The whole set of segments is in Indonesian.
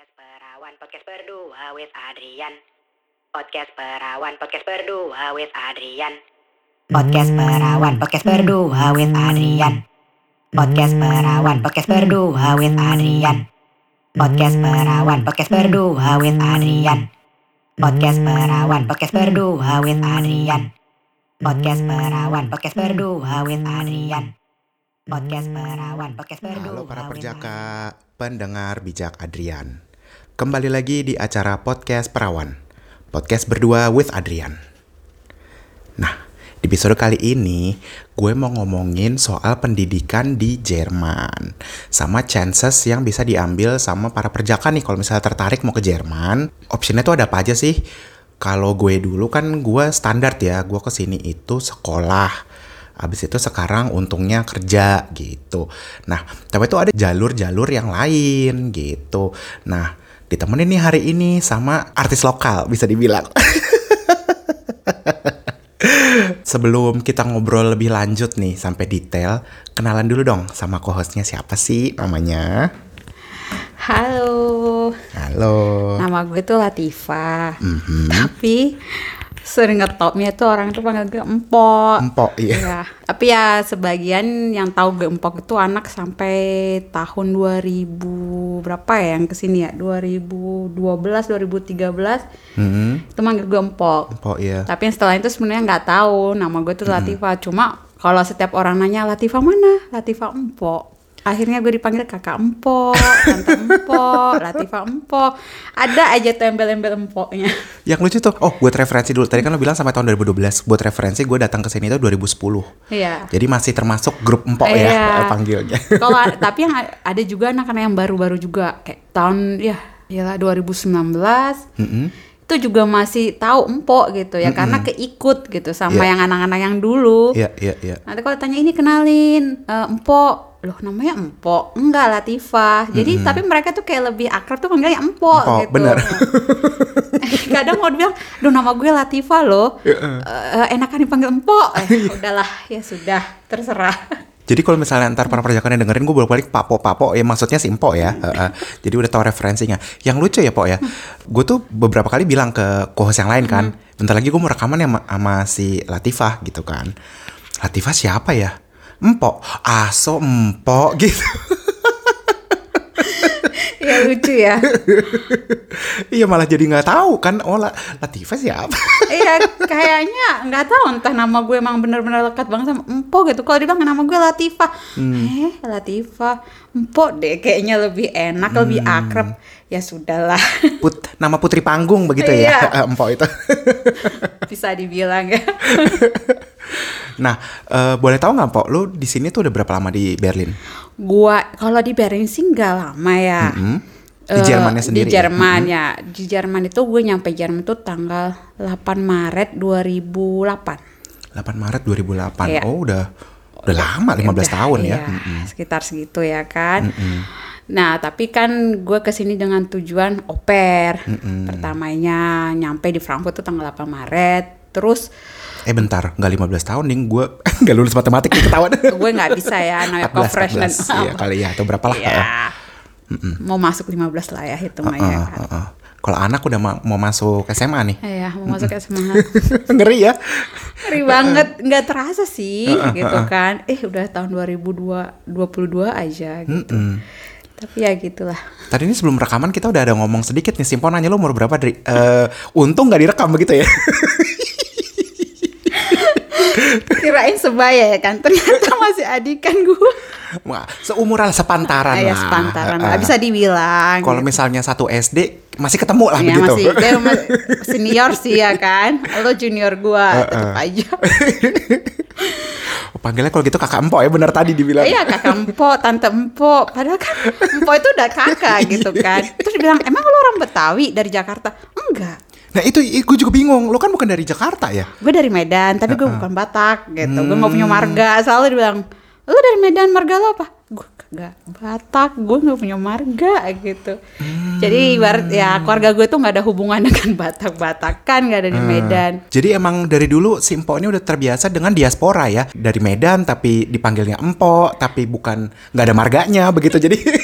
Podcast Perawan, podcast berdua with Adrian. Podcast Perawan, podcast berdua with Adrian. Podcast Perawan, podcast berdua with Adrian. Podcast Perawan, podcast berdua with Adrian. Podcast Perawan, podcast berdua with Adrian. Podcast Perawan, podcast berdua with Adrian. Podcast Perawan, podcast berdua with Adrian. Podcast Perawan, podcast berdua Halo para perjaka, pendengar bijak Adrian. Kembali lagi di acara podcast Perawan. Podcast berdua with Adrian. Nah, di episode kali ini gue mau ngomongin soal pendidikan di Jerman. Sama chances yang bisa diambil sama para perjaka nih kalau misalnya tertarik mau ke Jerman. Optionnya tuh ada apa aja sih? Kalau gue dulu kan gue standar ya, gue ke sini itu sekolah. Habis itu sekarang untungnya kerja gitu. Nah, tapi itu ada jalur-jalur yang lain gitu. Nah, ditemenin nih hari ini sama artis lokal bisa dibilang. Sebelum kita ngobrol lebih lanjut nih sampai detail, kenalan dulu dong sama co-hostnya siapa sih namanya? Halo, Halo. nama gue tuh Latifa. Mhm. Tapi sering ngetopnya tuh orang tuh panggil gue Empok. Empok, iya. Ya, tapi ya sebagian yang tahu gue Empok itu anak sampai tahun 2000 berapa ya yang ke sini ya? 2012, 2013 Mhm. itu manggil gue Empok. Empok iya. Tapi yang setelah itu sebenarnya nggak tahu nama gue tuh Latifa. Cuma kalau setiap orang nanya Latifa mana? Latifa Empok. Akhirnya gue dipanggil kakak empok, tante empok, Latifa empok. Ada aja tuh embel-embel empoknya. Yang lucu tuh, oh buat referensi dulu. Tadi kan lo bilang sampai tahun 2012. Buat referensi gue datang ke sini itu 2010. Iya. Jadi masih termasuk grup empok Iya. ya panggilnya. Kalau tapi yang ada juga anak-anak yang baru-baru juga kayak tahun ya ya 2019 Mhm. itu juga masih tahu empok gitu ya karena keikut gitu sama Iya. yang anak-anak yang dulu. Iya, iya, iya. Nanti kalau tanya ini kenalin eh, empok, loh namanya empok, enggak Latifah. Jadi tapi mereka tuh kayak lebih akrab tuh panggilnya empok, Empok, gitu. bener. Kadang mau bilang, duh nama gue Latifah loh, Eh, enakan dipanggil empok. Eh, udahlah, ya sudah, terserah. Jadi kalau misalnya ntar para perjaka yang dengerin gue bolak-balik papo papo ya maksudnya si Empo ya. Heeh. Jadi udah tahu referensinya. Yang lucu ya Po ya. Gue tuh beberapa kali bilang ke co-host yang lain kan. Bentar lagi gue mau rekaman ya sama, sama si Latifah gitu kan. Latifah siapa ya? Empok. Aso empok gitu. ya lucu ya. Iya malah jadi nggak tahu kan. Oh La- Latifah siapa? Iya, kayaknya nggak tahu entah nama gue emang bener-bener lekat banget sama empok gitu. Kalau dibilang nama gue Latifah, eh Latifah, empok deh kayaknya lebih enak, lebih akrab. Ya sudahlah, Put, nama putri panggung begitu ya. Iya. Empok itu. bisa dibilang ya. nah, eh, boleh tahu nggak Po? Lu di sini tuh udah berapa lama di Berlin? Gua kalau di Berlin sih nggak lama ya. Hmm? Di Eh, Jermannya sendiri Di ya? Jerman ya. Di Jerman itu gue nyampe Jerman itu tanggal 8 Maret 2008. 8 Maret 2008. Iya. Oh, udah udah lama 15 Udah, tahun ya. iya, sekitar segitu ya kan. Nah, tapi kan gue ke sini dengan tujuan oper. Pertamanya nyampe di Frankfurt itu tanggal 8 Maret. Terus Eh bentar, nggak 15 tahun nih gue nggak lulus matematik ketahuan. gue nggak bisa ya namanya 14, co-freshman. 14, Iya kali ya atau berapa lah. Iya. Mau masuk 15 lah ya hitungannya Heeh, kan. heeh. Kalau anak udah ma- mau masuk SMA nih. Iya, mau masuk SMA. Ngeri ya. Ngeri banget, nggak terasa sih gitu kan. Eh udah tahun 2022 22 aja gitu. Tapi ya gitulah. Tadi ini sebelum rekaman kita udah ada ngomong sedikit nih. Simpon nanya lu umur berapa, Dri? Eh, untung nggak direkam begitu ya. Kirain sebaya ya kan, ternyata masih adikan gue. Seumuran sepantaran Kayak lah. sepantaran lah, bisa dibilang. Kalau gitu. misalnya satu SD masih ketemu lah ya, begitu. masih dia senior sih ya kan. Lo junior gua tetap aja. Panggilnya kalau gitu kakak empok ya benar tadi dibilang. Iya kakak empok, tante empok. Padahal kan empok itu udah kakak gitu kan. Terus dibilang, emang lo orang Betawi dari Jakarta? Enggak. Nah itu gue juga bingung. Lo kan bukan dari Jakarta ya? Gue dari Medan, tapi gue bukan Batak gitu. Gue gak punya marga. Selalu dibilang, lo dari Medan, marga lo apa? Gue kagak Batak, gue gak punya marga gitu. Jadi ibarat ya keluarga gue tuh gak ada hubungan dengan Batak-Batakan, gak ada di Medan. Jadi emang dari dulu si ini udah terbiasa dengan diaspora ya. Dari Medan tapi dipanggilnya Empok, tapi bukan nggak ada marganya begitu. Jadi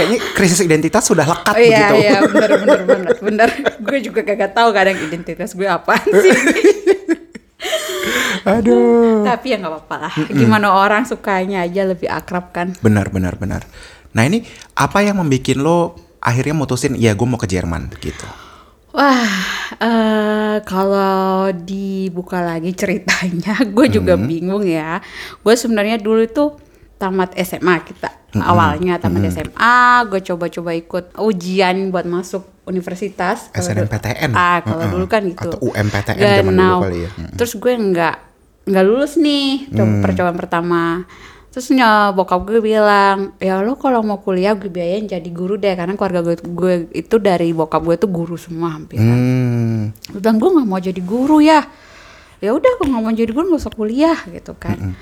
kayaknya krisis identitas sudah lekat Oh, iya begitu. iya bener bener bener bener. gue juga kagak tahu kadang identitas gue apaan sih. Aduh. Tapi ya nggak apa-apa lah. Gimana orang sukanya aja lebih akrab kan. Benar, benar, benar. Nah ini apa yang membuat lo akhirnya mutusin, ya gue mau ke Jerman gitu. Wah, eh kalau dibuka lagi ceritanya, gue juga bingung ya. Gue sebenarnya dulu itu tamat SMA kita awalnya tamat SMA, gue coba-coba ikut ujian buat masuk universitas. Dulu- SNMPTN. Ah, kalau Heeh. dulu kan gitu. Atau UMPTN zaman dulu Genau. kali ya. Mm. Terus gue nggak nggak lulus nih coba percobaan pertama. Terus bokap gue bilang, ya lo kalau mau kuliah gue biayain jadi guru deh karena keluarga gue, gue itu dari bokap gue tuh guru semua hampir. Hmm. Gue bilang gue nggak mau jadi guru ya. Ya udah gue nggak mau jadi guru nggak usah kuliah gitu kan.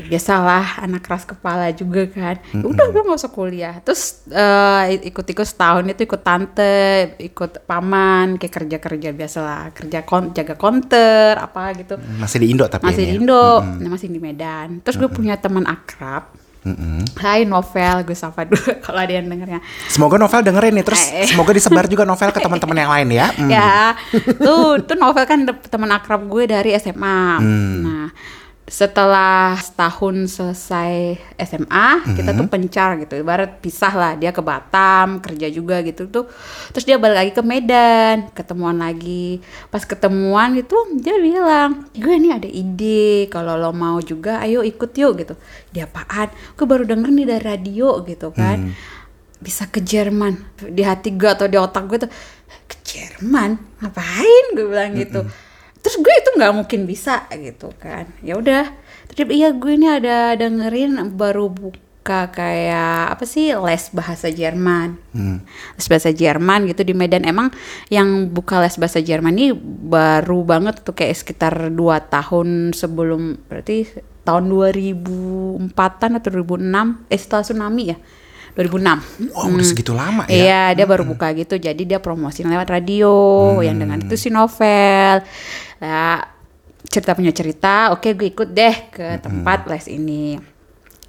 Ya, biasalah anak keras kepala juga kan. Ya udah gue nggak usah kuliah. Terus eh, ikut-ikut setahun itu ikut tante, ikut paman, kayak kerja-kerja biasalah, kerja kon jaga konter apa gitu. Masih di Indo tapi Masih di ya? Indo, nah, masih di Medan. Terus gue punya teman akrab. Mm-mm. Hai novel, gue sapa dulu kalau ada yang dengernya. Semoga novel dengerin nih terus Eh. semoga disebar juga novel ke teman-teman yang lain ya. Mm. ya tuh tuh novel kan teman akrab gue dari SMA Hmm. nah setelah setahun selesai SMA kita Hmm. tuh pencar gitu. Ibarat pisah lah dia ke Batam kerja juga gitu tuh. Terus dia balik lagi ke Medan ketemuan lagi. Pas ketemuan itu dia bilang gue ini ada ide kalau lo mau juga ayo ikut yuk gitu. Dia apaan? Gue baru denger nih dari radio gitu kan. Bisa ke Jerman. Di hati gue atau di otak gue tuh ke Jerman? Ngapain? Gue bilang gitu terus gue itu nggak mungkin bisa gitu kan. Ya udah. Terus iya gue ini ada dengerin baru buka kayak apa sih les bahasa Jerman. Les bahasa Jerman gitu di Medan. Emang yang buka les bahasa Jerman ini baru banget tuh kayak sekitar dua tahun sebelum berarti tahun 2004an atau 2006 eh setelah tsunami ya 2006 Wow, udah segitu lama ya. Iya, dia baru buka gitu. Jadi dia promosi lewat radio yang dengan itu si novel. Nah, cerita punya cerita, oke gue ikut deh ke tempat les ini.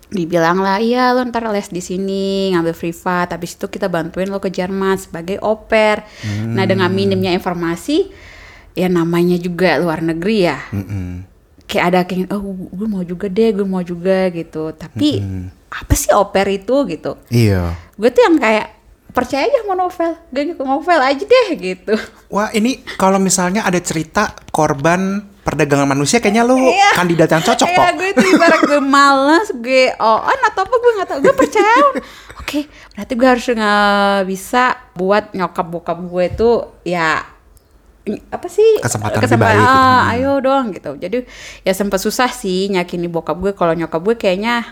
Dibilang lah, iya lo ntar les di sini ngambil privat, habis itu kita bantuin lo ke Jerman sebagai oper. Nah dengan minimnya informasi, ya namanya juga luar negeri ya Mm-mm. Kayak ada kayak oh gue mau juga deh gue mau juga gitu tapi apa sih oper itu gitu Iya. gue tuh yang kayak percaya aja sama novel gue ngikut novel aja deh gitu Wah ini kalau misalnya ada cerita korban perdagangan manusia kayaknya lu Iya. kandidat yang cocok Iya, kok. gue tuh ibarat gue males gue on atau apa gue nggak tahu gue percaya oke berarti gue harus nggak bisa buat nyokap bokap gue tuh ya apa sih? Kesempatan lebih baik gitu. ah, Hmm. ayo dong gitu. Jadi ya sempat susah sih yakini bokap gue. Kalau nyokap gue kayaknya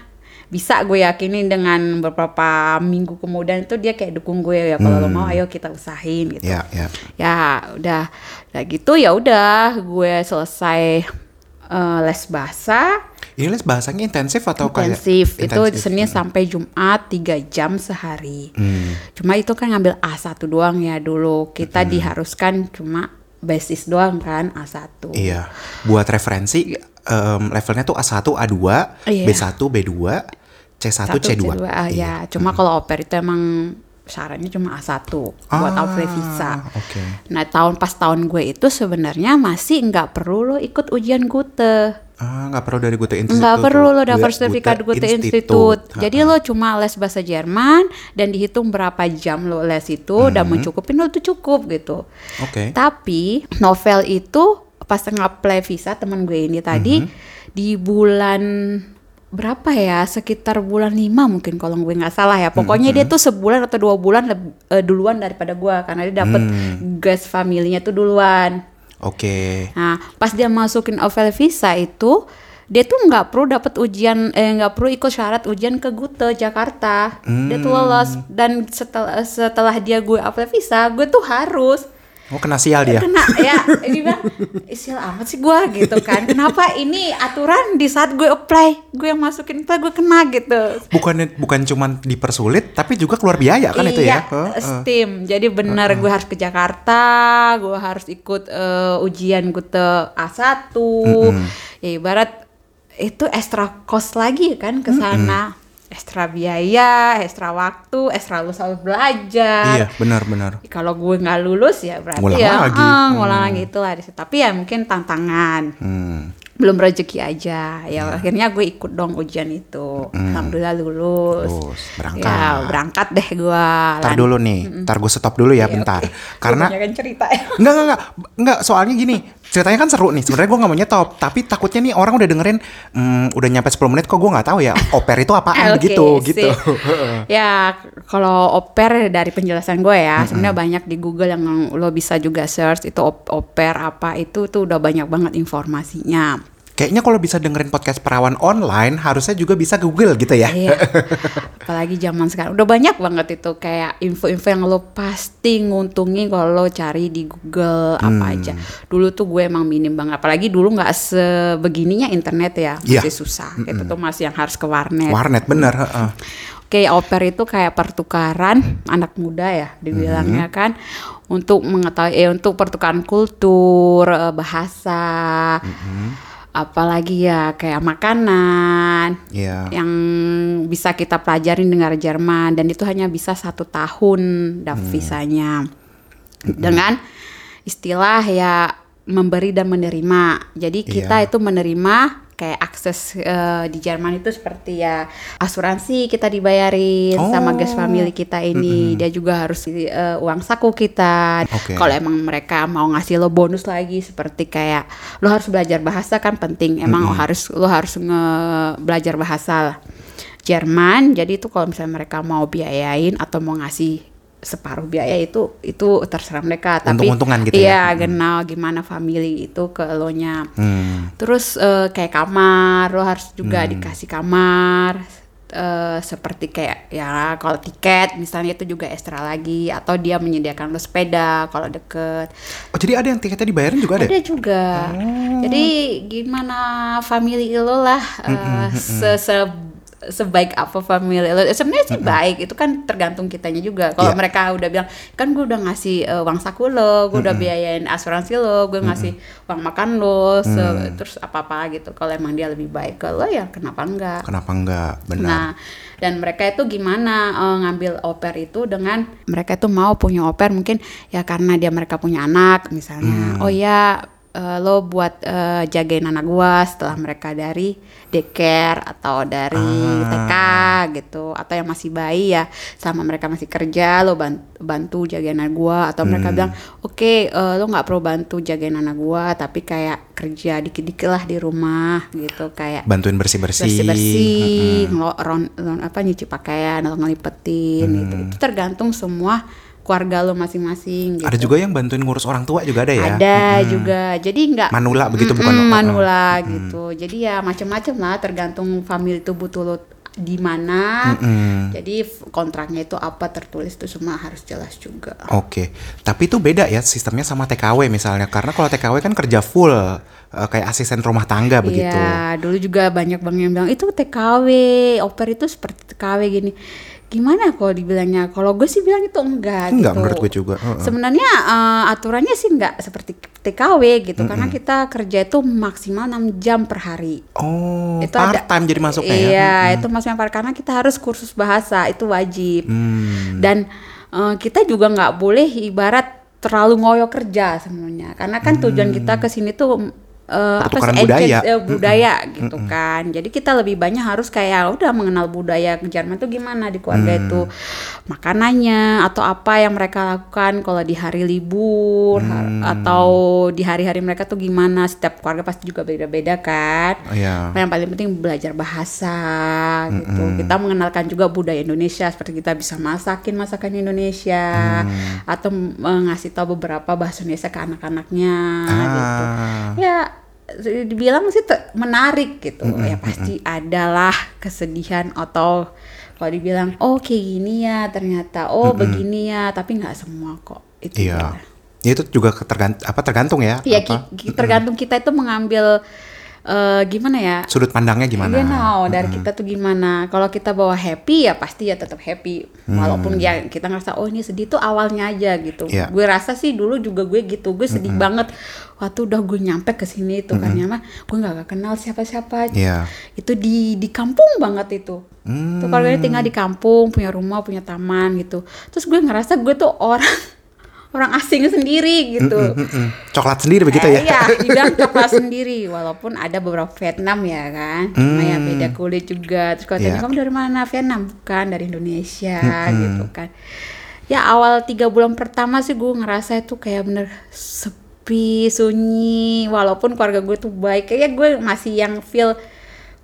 bisa gue yakinin dengan beberapa minggu kemudian itu dia kayak dukung gue ya kalau lo mau ayo kita usahain gitu. Ya, ya. ya udah. Udah gitu ya udah gue selesai eh, les bahasa. Ini les bahasanya intensif atau kayak intensif. Itu intensif? Senin sampai Jumat tiga jam sehari. Hmm. cuma itu kan ngambil A1 doang ya dulu. Kita diharuskan cuma basis doang kan A1 Iya. Buat referensi em, levelnya tuh A1, A2, Iya. B1, B2, C1, Satu, C2. ah, ya cuma kalau oper itu emang syaratnya cuma A1 buat Ah, apply visa Oke. nah tahun pas tahun gue itu sebenarnya masih nggak perlu lo ikut ujian Gute Ah, nggak perlu dari Gute Institute. Nggak perlu lo daftar sertifikat Gute Institute. Jadi lo cuma les bahasa Jerman dan dihitung berapa jam lo les itu dan mencukupin lo tuh cukup gitu. Oke. Tapi novel itu pas nge-apply visa teman gue ini tadi di bulan berapa ya? Sekitar bulan 5 mungkin kalau gue nggak salah ya. Pokoknya dia tuh sebulan atau dua bulan leb- eh, duluan daripada gue karena dia dapet gas familinya tuh duluan Oke. Nah, pas dia masukin Ovel Visa itu, dia tuh nggak perlu dapat ujian, eh nggak perlu ikut syarat ujian ke Gute Jakarta. Dia tuh lolos dan setelah setelah dia gue Ovel Visa, gue tuh harus Oh, kena sial dia. kena ya ini bilang isil amat sih gue gitu kan kenapa ini aturan di saat gue apply gue yang masukin apply gue kena gitu Bukannya bukan cuma dipersulit tapi juga keluar biaya kan itu ya? Iya, Heeh. STEAM. Jadi benar gue harus ke Jakarta, gue harus ikut eh, ujian gue ke A1. Ya ibarat itu extra cost lagi kan ke sana. Ekstra biaya, ekstra waktu, ekstra lu selalu belajar. Iya, benar-benar. Kalau gue nggak lulus ya berarti Ngulang ya lagi. ah, ngulang Hmm. lagi itulah di situ. Tapi ya mungkin tantangan. Hmm. Belum rezeki aja. Ya Iya. akhirnya gue ikut dong ujian itu. Alhamdulillah lulus. Hmm. Lulus, berangkat. Ya, berangkat deh gue. Ntar dulu nih, ntar gue stop dulu ya bentar. Karena kan cerita ya. Enggak, enggak, enggak, enggak, soalnya gini, ceritanya kan seru nih. Sebenarnya gue nggak mau nyetop, tapi takutnya nih orang udah dengerin, hmm, udah nyampe 10 menit kok gue nggak tahu ya, oper itu apaan Oke, gitu, sip. gitu. ya kalau oper dari penjelasan gue ya sebenarnya banyak di Google yang lo bisa juga search itu op- oper apa itu tuh udah banyak banget informasinya Kayaknya kalau bisa dengerin podcast perawan online, harusnya juga bisa Google gitu ya. Iya. Apalagi zaman sekarang udah banyak banget itu kayak info-info yang lo pasti nguntungin kalau lo cari di Google apa Hmm. aja. Dulu tuh gue emang minim banget. Apalagi dulu nggak sebegininya internet ya, Iya. masih susah. Gitu tuh masih yang harus ke warnet. Warnet bener. heeh. Oke, oper itu kayak pertukaran anak muda ya dibilangnya Mm-hmm. kan untuk mengetahui eh untuk pertukaran kultur, eh, bahasa. Mm-hmm. Apalagi ya kayak makanan Iya. yang bisa kita pelajarin dengan Jerman dan itu hanya bisa satu tahun daf Hmm. visanya dengan istilah ya memberi dan menerima. Jadi kita Iya. itu menerima kayak akses eh, di Jerman itu seperti ya asuransi kita dibayarin sama Oh. guest family kita ini dia juga harus eh, uang saku kita Oke. kalau emang mereka mau ngasih lo bonus lagi seperti kayak lo harus belajar bahasa kan penting emang harus lo harus nge belajar bahasa lah. Jerman jadi itu kalau misalnya mereka mau biayain atau mau ngasih separuh biaya itu itu terserah mereka tapi Untung-untungan gitu iya ya. kenal gimana family itu ke lo nya Hmm. Terus eh, kayak kamar, lo harus juga dikasih kamar. eh, seperti kayak ya kalau tiket misalnya itu juga ekstra lagi atau dia menyediakan lo sepeda kalau deket. Oh jadi ada yang tiketnya dibayarin juga ada? Ada juga. Jadi gimana family lo lah eh, se se- sebaik apa family lo. Sebenarnya sih baik, itu kan tergantung kitanya juga. Kalau Iya. mereka udah bilang, kan gue udah ngasih eh, uang saku lo, gue udah biayain asuransi lo, gue ngasih uang makan lo, se- terus apa-apa gitu. Kalau emang dia lebih baik ke lo ya kenapa enggak? Kenapa enggak? Benar. Nah, dan mereka itu gimana eh, ngambil oper itu dengan mereka itu mau punya oper mungkin ya karena dia mereka punya anak misalnya. Oh ya eh, lo buat eh, jagain anak gua setelah mereka dari daycare atau dari TK gitu atau yang masih bayi ya sama mereka masih kerja lo ban- bantu jagain anak gua atau mereka bilang oke eh, lo nggak perlu bantu jagain anak gua tapi kayak kerja dikit-dikit lah di rumah gitu kayak Bantuin bersih-bersih. bersih-bersih, ngelo- ron- ron- apa nyuci pakaian atau ngelipetin gitu. Hmm. Itu tergantung semua keluarga lo masing-masing gitu. Ada juga yang bantuin ngurus orang tua juga ada ya? Ada juga. Jadi nggak Manula begitu Mm-mm, bukan? Hmm. manula gitu. Jadi ya macam-macam lah tergantung family itu butuh lo di mana. Hmm. Jadi kontraknya itu apa tertulis itu semua harus jelas juga. Oke, tapi itu beda ya sistemnya sama TKW misalnya karena kalau TKW kan kerja full eh, kayak asisten rumah tangga begitu. Iya, dulu juga banyak bang yang bilang itu TKW, oper itu seperti TKW gini. Gimana kalau dibilangnya? Kalau gue sih bilang itu enggak. Enggak, gitu. menurut gue juga, heeh. Sebenarnya eh, aturannya sih enggak seperti TKW gitu, karena kita kerja itu maksimal 6 jam per hari. Oh, Itu ada- part time jadi masuknya ya? Iya, itu maksudnya part- karena kita harus kursus bahasa itu wajib. Hmm. Dan eh, kita juga nggak boleh ibarat terlalu ngoyo kerja sebenarnya. Karena kan tujuan kita ke sini tuh eh, apa sih budaya. eh, budaya gitu kan. Jadi kita lebih banyak harus kayak udah mengenal budaya Jerman tuh gimana di keluarga Mm. itu makanannya atau apa yang mereka lakukan kalau di hari libur Mm. atau di hari-hari mereka tuh gimana. Setiap keluarga pasti juga beda-beda kan. Oh, Iya. Yang paling penting belajar bahasa gitu. Kita mengenalkan juga budaya Indonesia seperti kita bisa masakin masakan Indonesia Mm. atau eh, ngasih tahu beberapa bahasa Indonesia ke anak-anaknya gitu. Ah. Ya dibilang sih menarik gitu. Ya pasti adalah kesedihan atau kalau dibilang oh kayak gini ya ternyata oh begini ya tapi nggak semua kok itu Iya. Ya, itu juga tergantung apa tergantung ya? Iya, apa? tergantung kita itu mengambil eh, gimana ya Sudut pandangnya gimana? Iya, no, dari kita tuh gimana? Kalau kita bawa happy ya pasti ya tetap happy. Walaupun ya kita ngerasa oh ini sedih tuh awalnya aja gitu. Hmm. Iya. Gue rasa sih dulu juga gue gitu. Gue sedih banget. Waktu udah gue nyampe ke sini itu kan ya mah gue nggak kenal siapa-siapa. Iya. Itu di di kampung banget itu. Hmm. Tuh keluarganya tinggal di kampung, punya rumah, punya taman gitu. Terus gue ngerasa gue tuh orang orang asing sendiri gitu. Mm-mm. Coklat sendiri begitu ya? Eh, Iya, dibilang coklat sendiri walaupun ada beberapa Vietnam ya kan. Cuma ya beda kulit juga. Terus kalau tanya kamu dari mana? Vietnam bukan dari Indonesia gitu kan. Ya awal tiga bulan pertama sih gue ngerasa itu kayak bener sepi, sunyi. Walaupun keluarga gue tuh baik, kayak gue masih yang feel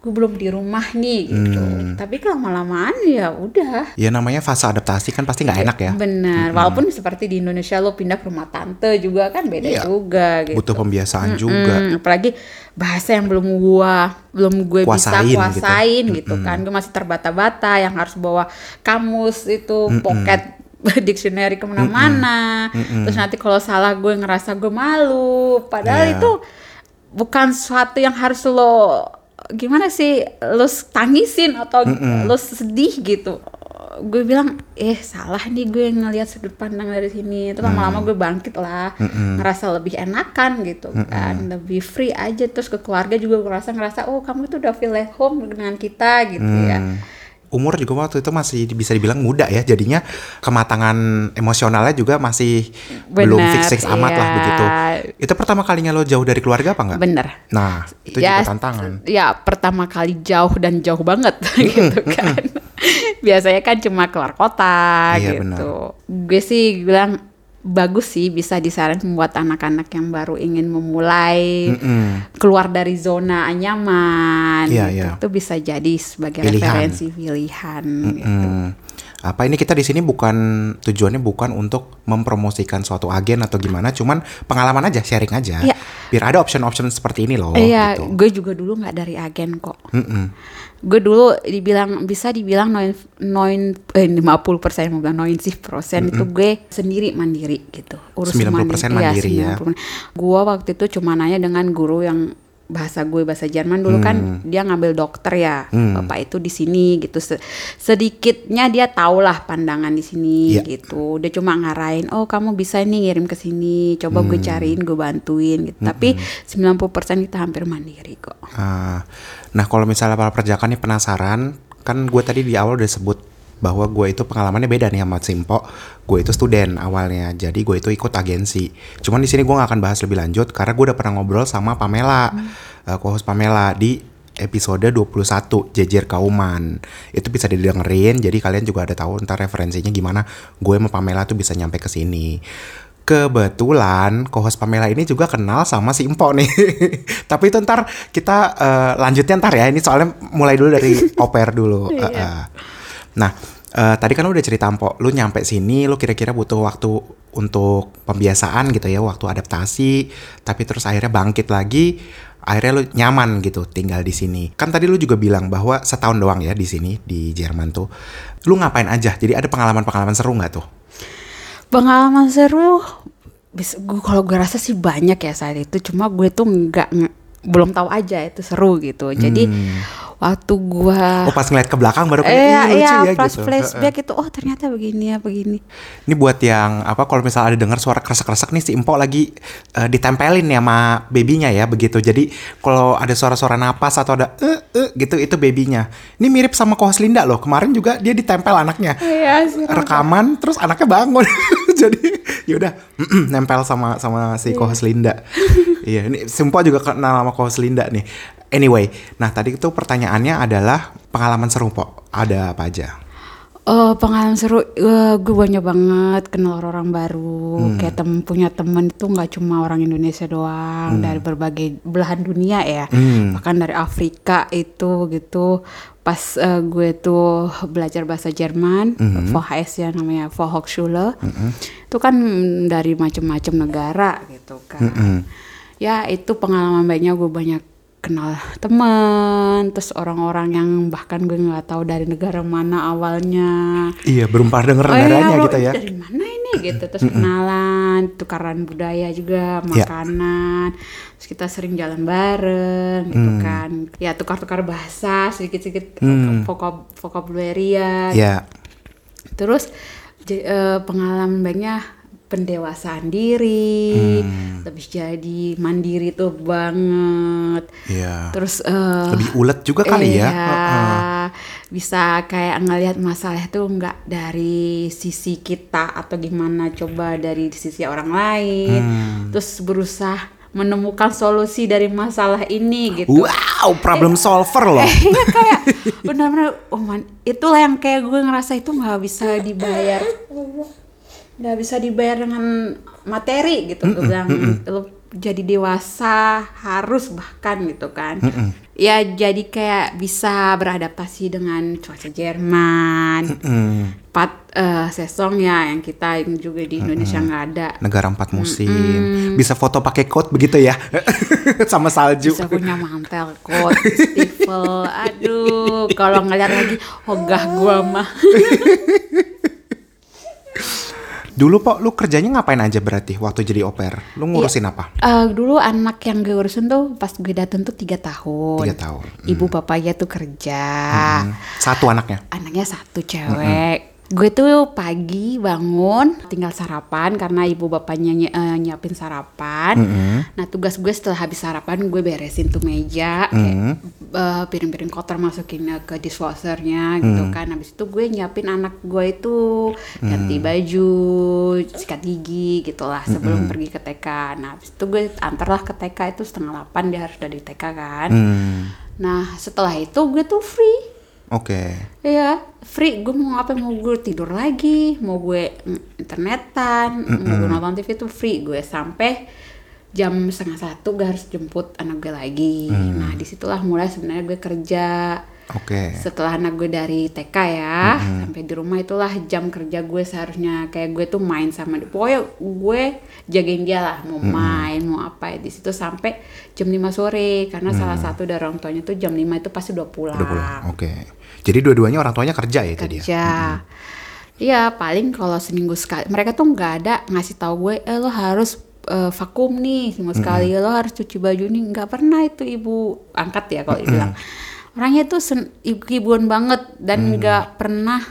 gue belum di rumah nih gitu. Hmm. Tapi lama-lamaan ya udah. Ya namanya fase adaptasi kan pasti nggak enak ya. Benar, walaupun seperti di Indonesia lo pindah ke rumah tante juga kan beda Iya. juga gitu. Butuh pembiasaan juga. Hmm, apalagi bahasa yang belum gua belum gue Kuasain bisa gitu. kuasain gitu, kan gue masih terbata-bata yang harus bawa kamus itu pocket dictionary ke mana-mana terus nanti kalau salah gue ngerasa gue malu padahal Iya. itu bukan sesuatu yang harus lo gimana sih lo tangisin atau lo sedih gitu? Gue bilang eh salah nih gue ngelihat sudut pandang dari sini. Itu lama-lama gue bangkit lah ngerasa lebih enakan gitu kan lebih free aja. Terus ke keluarga juga ngerasa ngerasa oh kamu tuh udah feel at home dengan kita gitu ya. Hmm. Umur juga waktu itu masih bisa dibilang muda ya, jadinya kematangan emosionalnya juga masih belum Benar, fix-fix amat lah iya. begitu. Itu pertama kalinya lo jauh dari keluarga apa enggak? bener Nah, itu ya, juga tantangan. ya pertama kali jauh dan jauh banget gitu kan biasanya kan cuma keluar kota Iya, gitu gue sih bilang bagus sih bisa disarankan buat anak-anak yang baru ingin memulai Mm-mm. keluar dari zona nyaman Iya, gitu. iya. itu bisa jadi sebagai Pilihan. referensi pilihan gitu. Apa ini kita di sini bukan tujuannya bukan untuk mempromosikan suatu agen atau gimana, cuman pengalaman aja, sharing aja. Iya. Biar ada option-option seperti ini loh. Iya, gitu. gue juga dulu nggak dari agen kok. Mm-mm. Gue dulu dibilang bisa dibilang noin noin eh 50 persen mau bilang noin sih persen itu gue sendiri mandiri gitu. 90% mandiri ya. Gue waktu itu cuma nanya dengan guru yang bahasa gue bahasa Jerman dulu kan dia ngambil dokter ya. Hmm. bapak itu di sini gitu. Se- sedikitnya dia tahulah pandangan di sini Iya. gitu. Dia cuma ngarahin oh kamu bisa nih ngirim ke sini. Coba gue Hmm. cariin gue bantuin. Gitu. Tapi 90% kita hampir mandiri kok. Ah, nah kalau misalnya para perjaka nih penasaran, kan gue tadi di awal udah sebut bahwa gue itu pengalamannya beda nih sama Simpo. Gue itu student awalnya, jadi gue itu ikut agensi. Cuman di sini gue nggak akan bahas lebih lanjut karena gue udah pernah ngobrol sama Pamela, eh, co-host Pamela di episode 21 Jejer Kauman. Itu bisa didengerin, jadi kalian juga ada tahu ntar referensinya gimana gue sama Pamela tuh bisa nyampe ke sini. Kebetulan co-host Pamela ini juga kenal sama si Empo nih. Tapi itu ntar kita eh, lanjutnya ntar ya. Ini soalnya mulai dulu dari oper dulu. Eh, eh. Nah, eh, tadi kan lu udah cerita Empo, lu nyampe sini, lu kira-kira butuh waktu untuk pembiasaan gitu ya, waktu adaptasi. Tapi terus akhirnya bangkit lagi, akhirnya lu nyaman gitu tinggal di sini. Kan tadi lu juga bilang bahwa setahun doang ya di sini di Jerman tuh. Lu ngapain aja? Jadi ada pengalaman-pengalaman seru nggak tuh? pengalaman seru gue kalau gue rasa sih banyak ya saat itu cuma gue tuh nggak belum tahu aja itu seru gitu jadi waktu gue Oh pas ngeliat ke belakang baru kayak "Ih, lucu iya ya pas gitu. flashback itu oh ternyata begini ya begini Ini buat yang apa kalau misalnya ada dengar suara kresek-kresek nih si Empo lagi eh, ditempelin ya sama babynya ya begitu. Jadi kalau ada suara-suara napas atau ada eh eh gitu itu babynya. Ini mirip sama Kohas Linda loh. Kemarin juga dia ditempel anaknya. iya Rekaman terus anaknya bangun. Jadi yaudah nempel sama sama si Kohas Linda. iya, ini Simpo juga kenal sama Kohas Linda nih. Anyway, nah tadi itu pertanyaannya adalah pengalaman seru Po. Ada apa aja? Oh pengalaman seru, Eh, gue banyak banget kenal orang baru, kayak tem punya temen itu nggak cuma orang Indonesia doang, dari berbagai belahan dunia ya, bahkan dari Afrika itu gitu. Pas eh, gue tuh belajar bahasa Jerman, VHS ya namanya Volksschule, itu kan dari macam-macam negara gitu kan. Ya itu pengalaman baiknya gue banyak kenal teman, terus orang-orang yang bahkan gue nggak tahu dari negara mana awalnya. Iya, belum pernah denger Oh iya, negaranya lo gitu ya. Dari mana ini gitu terus kenalan tukaran budaya juga Ya. makanan terus kita sering jalan bareng gitu kan ya tukar-tukar bahasa sedikit-sedikit vokab vocabulary-nya Ya. terus j- eh, pengalaman baiknya pendewasaan diri lebih jadi mandiri tuh banget Iya. terus eh, Lebih ulet juga kali ya. iya, Heeh. bisa kayak ngelihat masalah itu nggak dari sisi kita atau gimana coba dari sisi orang lain Hmm. terus berusaha menemukan solusi dari masalah ini gitu Wow, problem solver loh. Iya kayak benar-benar oh man, itulah yang kayak gue ngerasa itu nggak bisa dibayar nggak bisa dibayar dengan materi gitu gue bilang lu jadi dewasa harus bahkan gitu kan. Ya jadi kayak bisa beradaptasi dengan cuaca Jerman. Hmm. empat eh, sesong ya yang kita yang juga di Indonesia nggak ada. Negara empat musim. Bisa foto pakai coat begitu ya. Sama salju. bisa punya mantel coat stifle aduh kalau ngeliat lagi ogah gua mah Dulu Pok, lu kerjanya ngapain aja berarti waktu jadi oper? Lu ngurusin apa? Eh, dulu anak yang gue urusin tuh pas gue dateng tuh tiga tahun Tiga tahun. ibu bapaknya tuh kerja Hmm. Satu anaknya. anaknya satu cewek gue tuh pagi bangun tinggal sarapan karena ibu bapaknya ny- eh, nyiapin sarapan. Nah tugas gue setelah habis sarapan gue beresin tuh meja kayak eh, piring-piring kotor masukin ke dishwashernya gitu kan. Habis itu gue nyiapin anak gue itu ganti baju sikat gigi gitulah sebelum pergi ke TK nah habis itu gue antarlah ke TK itu setengah delapan dia harus dari TK kan. Hmm. nah setelah itu gue tuh free Oke. Iya, free. Gue mau apa? Mau gue tidur lagi, mau gue mm, internetan, mau gue nonton TV itu free. Gue sampai jam setengah satu gue harus jemput anak gue lagi. Nah di situlah mulai sebenarnya gue kerja. Oke. Setelah anak gue dari TK ya, sampai di rumah itulah jam kerja gue seharusnya kayak gue tuh main sama dia. Pokoknya gue jagain dia lah, mau main, mau apa ya di situ sampai jam 5 sore karena salah satu dari orang tuanya tuh jam 5 itu pasti udah pulang. Udah pulang. Oke. Jadi dua-duanya orang tuanya kerja ya tadi ya? kerja. Iya, paling kalau seminggu sekali. Mereka tuh nggak ada ngasih tahu gue, eh lo harus eh, vakum nih seminggu sekali, lo harus cuci baju nih. Nggak pernah itu ibu angkat ya kalau dibilang. Orangnya tuh ibu-ibuan banget dan nggak pernah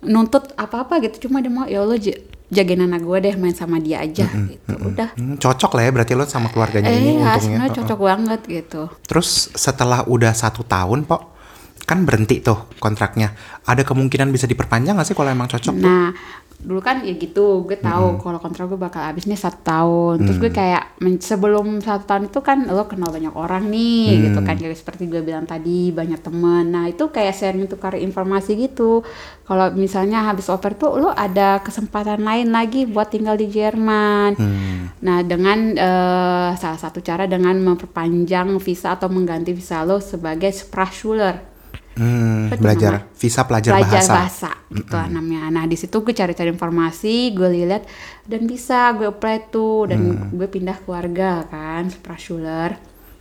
nuntut apa-apa gitu. Cuma dia mau ya lo j- jagain anak gue deh, main sama dia aja gitu. Udah. Hmm, cocok lah ya berarti lo sama keluarganya Eh, ini ya, untungnya. cocok banget gitu. Terus setelah udah satu tahun, Pok, kan berhenti tuh kontraknya. Ada kemungkinan bisa diperpanjang gak sih kalau emang cocok? tuh? Dulu kan ya gitu, gue tahu kalau kontrak gue bakal habis nih satu tahun. Terus gue kayak sebelum satu tahun itu kan lo kenal banyak orang nih, gitu kan kayak seperti gue bilang tadi banyak temen. Nah itu kayak sharing tukar informasi gitu. Kalau misalnya habis oper tuh lo ada kesempatan lain lagi buat tinggal di Jerman. Nah dengan eh, salah satu cara dengan memperpanjang visa atau mengganti visa lo sebagai Sprachschüler Hmm, belajar nama? visa pelajar, belajar bahasa. bahasa, gitu lah namanya. Nah di situ gue cari-cari informasi, gue lihat dan bisa gue apply tuh dan Hmm. gue pindah keluarga kan, Sprachschüler.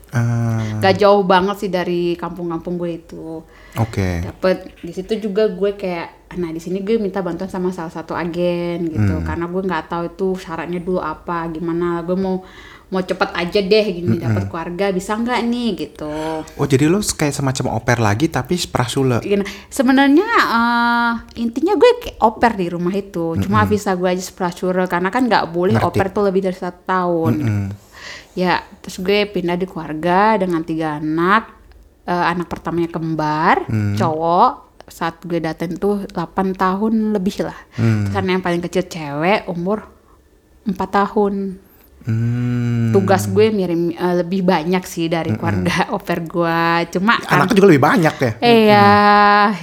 Ah, Gak jauh banget sih dari kampung-kampung gue itu. Oke. Dapet di situ juga gue kayak, nah di sini gue minta bantuan sama salah satu agen gitu, karena gue nggak tahu itu syaratnya dulu apa, gimana. Gue mau mau cepet aja deh gini dapat keluarga bisa nggak nih? Gitu. Oh jadi lo kayak semacam oper lagi tapi sprasule. Gini, sebenarnya eh, intinya gue kayak oper di rumah itu. Cuma visa gue aja sprasure karena kan nggak boleh Ngerti. oper tuh lebih dari satu tahun. Ya terus gue pindah di keluarga dengan tiga anak. Eh, anak pertamanya kembar cowok. Saat gue datang tuh 8 tahun lebih lah. Terus yang paling kecil cewek umur 4 tahun Hmm. tugas gue mirip eh, lebih banyak sih dari keluarga oper gue cuma kan- Anaknya juga lebih banyak ya. Iya,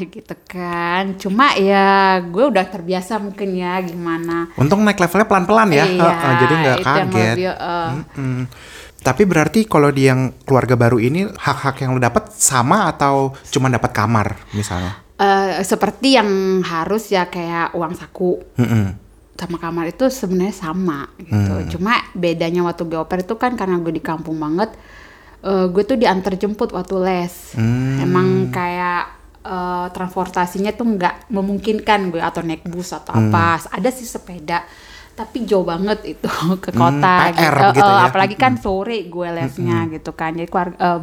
gitu kan. Cuma ya gue udah terbiasa mungkin ya gimana. Untung naik levelnya pelan-pelan ya. Iya, Heeh, jadi nggak kaget. lebih, eh, Mm. Tapi berarti kalau di yang keluarga baru ini hak-hak yang lo dapat sama atau cuma dapat kamar misalnya? eh, seperti yang harus ya kayak uang saku Mm-mm. Sama kamar itu sebenarnya sama gitu. Cuma bedanya waktu gue oper itu kan karena gue di kampung banget, eh, gue tuh diantar jemput waktu les. Emang kayak eh, transportasinya tuh nggak memungkinkan gue atau naik bus atau Hmm. apa ada sih sepeda tapi jauh banget itu ke kota Hmm, PR gitu. gitu Eh, ya. apalagi kan sore gue lesnya gitu kan jadi keluarga eh,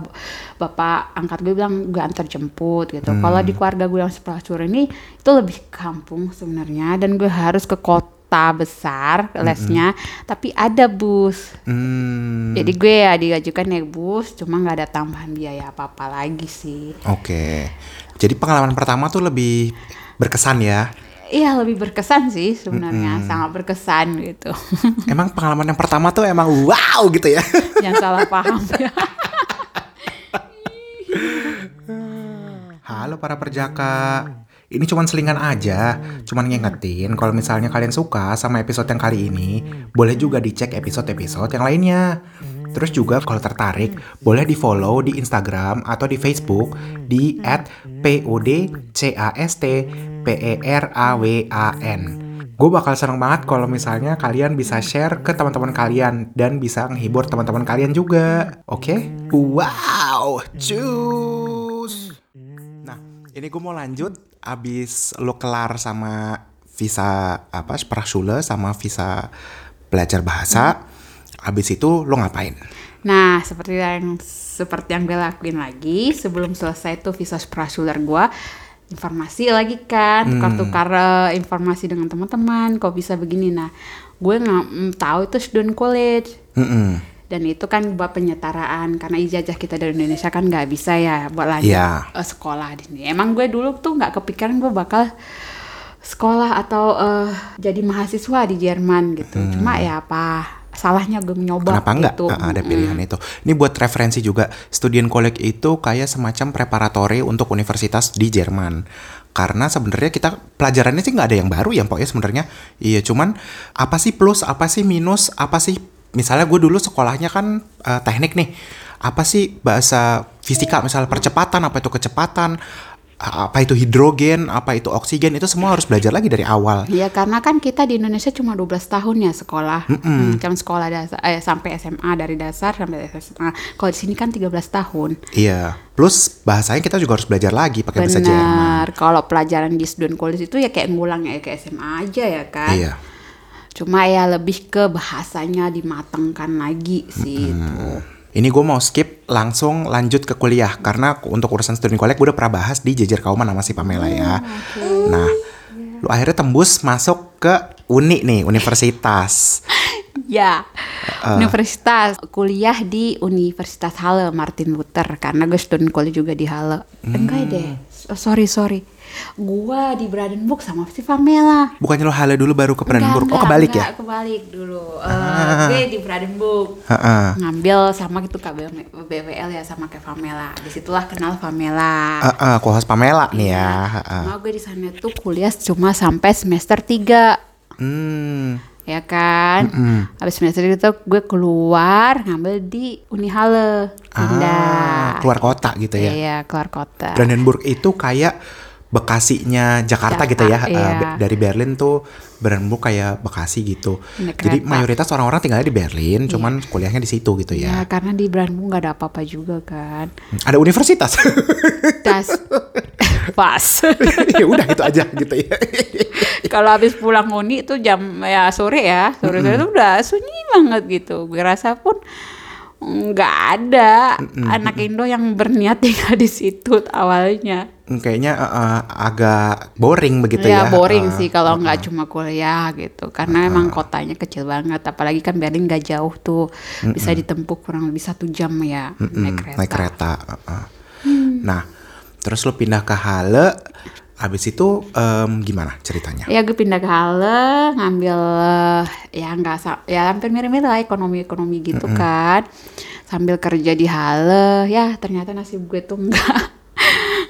bapak angkat gue bilang gue antar jemput gitu Hmm. kalau di keluarga gue yang sepelasur ini itu lebih kampung sebenarnya dan gue harus ke kota besar lesnya tapi ada bus Hmm, jadi gue ya diajukan naik bus cuma nggak ada tambahan biaya apa apa lagi sih Oke. Jadi pengalaman pertama tuh lebih berkesan ya. Iya lebih berkesan sih sebenarnya sangat berkesan gitu Emang pengalaman yang pertama tuh emang wow gitu ya. yang salah paham ya Halo para perjaka. Ini cuman selingan aja, cuman ngingetin kalau misalnya kalian suka sama episode yang kali ini, boleh juga dicek episode-episode yang lainnya. Terus juga kalau tertarik, boleh di-follow di Instagram atau di Facebook di @podcastperawan. Gue bakal seneng banget kalau misalnya kalian bisa share ke teman-teman kalian dan bisa menghibur teman-teman kalian juga. Oke? Wow, cus. Nah, ini gue mau lanjut abis lo kelar sama visa apa Sprachschule sama visa belajar bahasa. Abis itu lo ngapain? Nah, seperti yang seperti yang gue lakuin lagi sebelum selesai tuh visa Sprachschule gue informasi lagi kan, tukar-tukar eh, informasi dengan teman-teman, kok bisa begini. Nah, gue nggak mm, tahu itu student college Mm-mm. Dan itu kan buat penyetaraan karena ijazah kita dari Indonesia kan nggak bisa ya buat lanjut Iya. eh, sekolah di sini. Emang gue dulu tuh nggak kepikiran gue bakal sekolah atau eh, jadi mahasiswa di Jerman gitu. Cuma ya apa salahnya gue mencoba Kenapa enggak gitu. Ah, ada pilihan itu? Ini buat referensi juga. Student College itu kayak semacam preparatory untuk universitas di Jerman. Karena sebenarnya kita pelajarannya sih nggak ada yang baru ya, pokoknya sebenarnya. Iya, cuman apa sih plus, apa sih minus, apa sih misalnya gue dulu sekolahnya kan eh, teknik nih. Apa sih bahasa fisika misalnya percepatan, apa itu kecepatan, apa itu hidrogen, apa itu oksigen, itu semua harus belajar lagi dari awal. Iya karena kan kita di Indonesia cuma 12 tahun ya sekolah, Hmm, Cuma sekolah dasar eh, sampai SMA dari dasar sampai SMA. Kalau di sini kan 13 tahun. Iya. Plus bahasanya kita juga harus belajar lagi pakai bahasa Jerman. Benar. Kalau pelajaran di student college itu ya kayak ngulang ya kayak SMA aja ya kan. Iya. Cuma ya lebih ke bahasanya dimatangkan lagi sih itu. Ini gue mau skip langsung lanjut ke kuliah. Karena untuk urusan student college gue udah pernah bahas di Jejer Kauman sama si Pamela ya. Nah, lu akhirnya tembus masuk ke uni nih, universitas. Ya, universitas. Kuliah di Universitas Halle Martin Luther. Karena gue student college juga di Halle. Enggak deh, Oh, sorry sorry, gua di Brandenburg sama si Pamela. Bukannya lo hale dulu baru ke Brandenburg? Enggak, oh kebalik enggak, ya? Kebalik dulu. Eh, gue di Brandenburg Heeh. ngambil sama gitu kak BWL ya sama kayak Pamela. Di situlah kenal Pamela. Heeh, kohos Pamela nih ya. Heeh. Cuma gue di sana tuh kuliah cuma sampai semester 3 Hmm. ya kan. Habis semester itu gue keluar ngambil di Unihale. Pindah. Ah, keluar kota gitu ya. Iya, keluar kota. Brandenburg itu kayak Bekasinya Jakarta gitu ya. Jakarta, Eh, iya. dari Berlin tuh Brandenburg kayak Bekasi gitu. Naik Jadi kereta. mayoritas orang-orang tinggalnya di Berlin, cuman kuliahnya di situ gitu Ya, ya. karena di Brandenburg nggak ada apa-apa juga kan. Ada universitas. Das pas. ya udah itu aja gitu ya. Kalau habis pulang uni itu jam ya sore ya, sore-sore itu udah sunyi banget gitu. Gue rasa pun nggak ada anak Indo yang berniat tinggal di situ awalnya. Kayaknya eh, eh, agak boring begitu ya. ya boring Eh, sih kalau nggak cuma kuliah gitu, karena emang kotanya kecil banget. Apalagi kan Berlin nggak jauh tuh, bisa ditempuh kurang lebih satu jam ya mm, naik kereta. naik kereta. eh, eh. Nah, terus lu pindah ke Halle. Habis itu em, gimana ceritanya? Ya gue pindah ke Halle ngambil ya nggak ya hampir mirip-mirip lah ekonomi-ekonomi gitu kan. Sambil kerja di Halle, ya ternyata nasib gue tuh enggak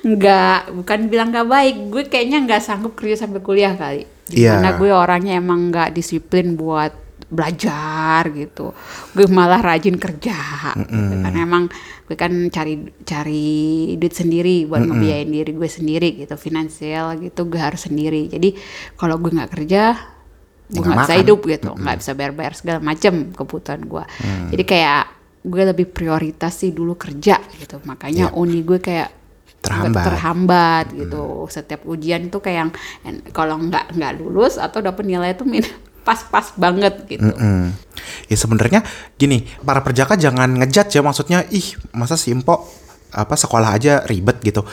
enggak bukan bilang nggak baik, gue kayaknya nggak sanggup kerja sampai kuliah kali. Iya. Karena gue orangnya emang nggak disiplin buat belajar gitu. Gue malah rajin kerja. gitu. Karena emang gue kan cari cari duit sendiri buat ngebiayain diri gue sendiri gitu, finansial gitu gue harus sendiri. Jadi kalau gue nggak kerja gue Nggak bisa hidup gitu, nggak bisa bayar-bayar segala macem kebutuhan gue. Jadi kayak gue lebih prioritas sih dulu kerja gitu. Makanya uni gue kayak Terhambat. terhambat gitu setiap ujian itu kayak yang kalau nggak nggak lulus atau dapet nilai itu min- pas-pas banget gitu Mm. Ya sebenarnya gini, para perjaka jangan ngejudge ya maksudnya ih masa si Empo apa sekolah aja ribet gitu.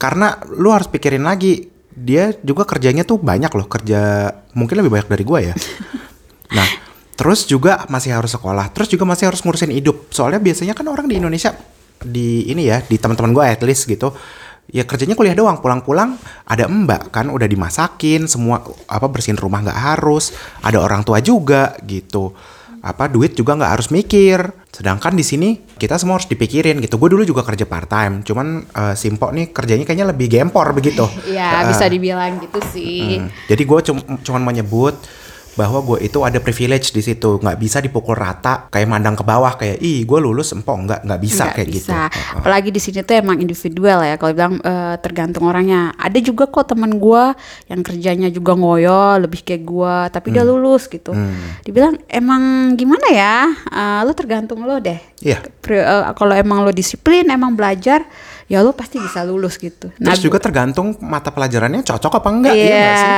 Karena lu harus pikirin lagi dia juga kerjanya tuh banyak loh kerja mungkin lebih banyak dari gua ya. nah, terus juga masih harus sekolah, terus juga masih harus ngurusin hidup. Soalnya biasanya kan orang di Indonesia di ini ya, di teman-teman gua at least gitu. Ya kerjanya kuliah doang, pulang-pulang ada mbak kan udah dimasakin, semua apa bersihin rumah nggak harus, ada orang tua juga gitu apa duit juga nggak harus mikir. Sedangkan di sini kita semua harus dipikirin gitu. Gue dulu juga kerja part time, cuman eh, Simpo nih kerjanya kayaknya lebih gempor begitu. ya Eh, bisa dibilang gitu sih hmm. Jadi gue cum cuman menyebut bahwa gue itu ada privilege di situ, nggak bisa dipukul rata kayak mandang ke bawah kayak ih gue lulus empok nggak nggak bisa Nggak kayak bisa. gitu. Apalagi di sini tuh emang individual ya. Kalau bilang eh, tergantung orangnya. Ada juga kok teman gua yang kerjanya juga ngoyo, lebih kayak gua, tapi Hmm. dia lulus gitu. Dibilang emang gimana ya? Eh, lo tergantung lo deh. Iya. Pri- eh, kalau emang lo disiplin, emang belajar, ya lo pasti bisa lulus gitu. Terus juga tergantung mata pelajarannya cocok apa enggak, iya Iya, nggak sih?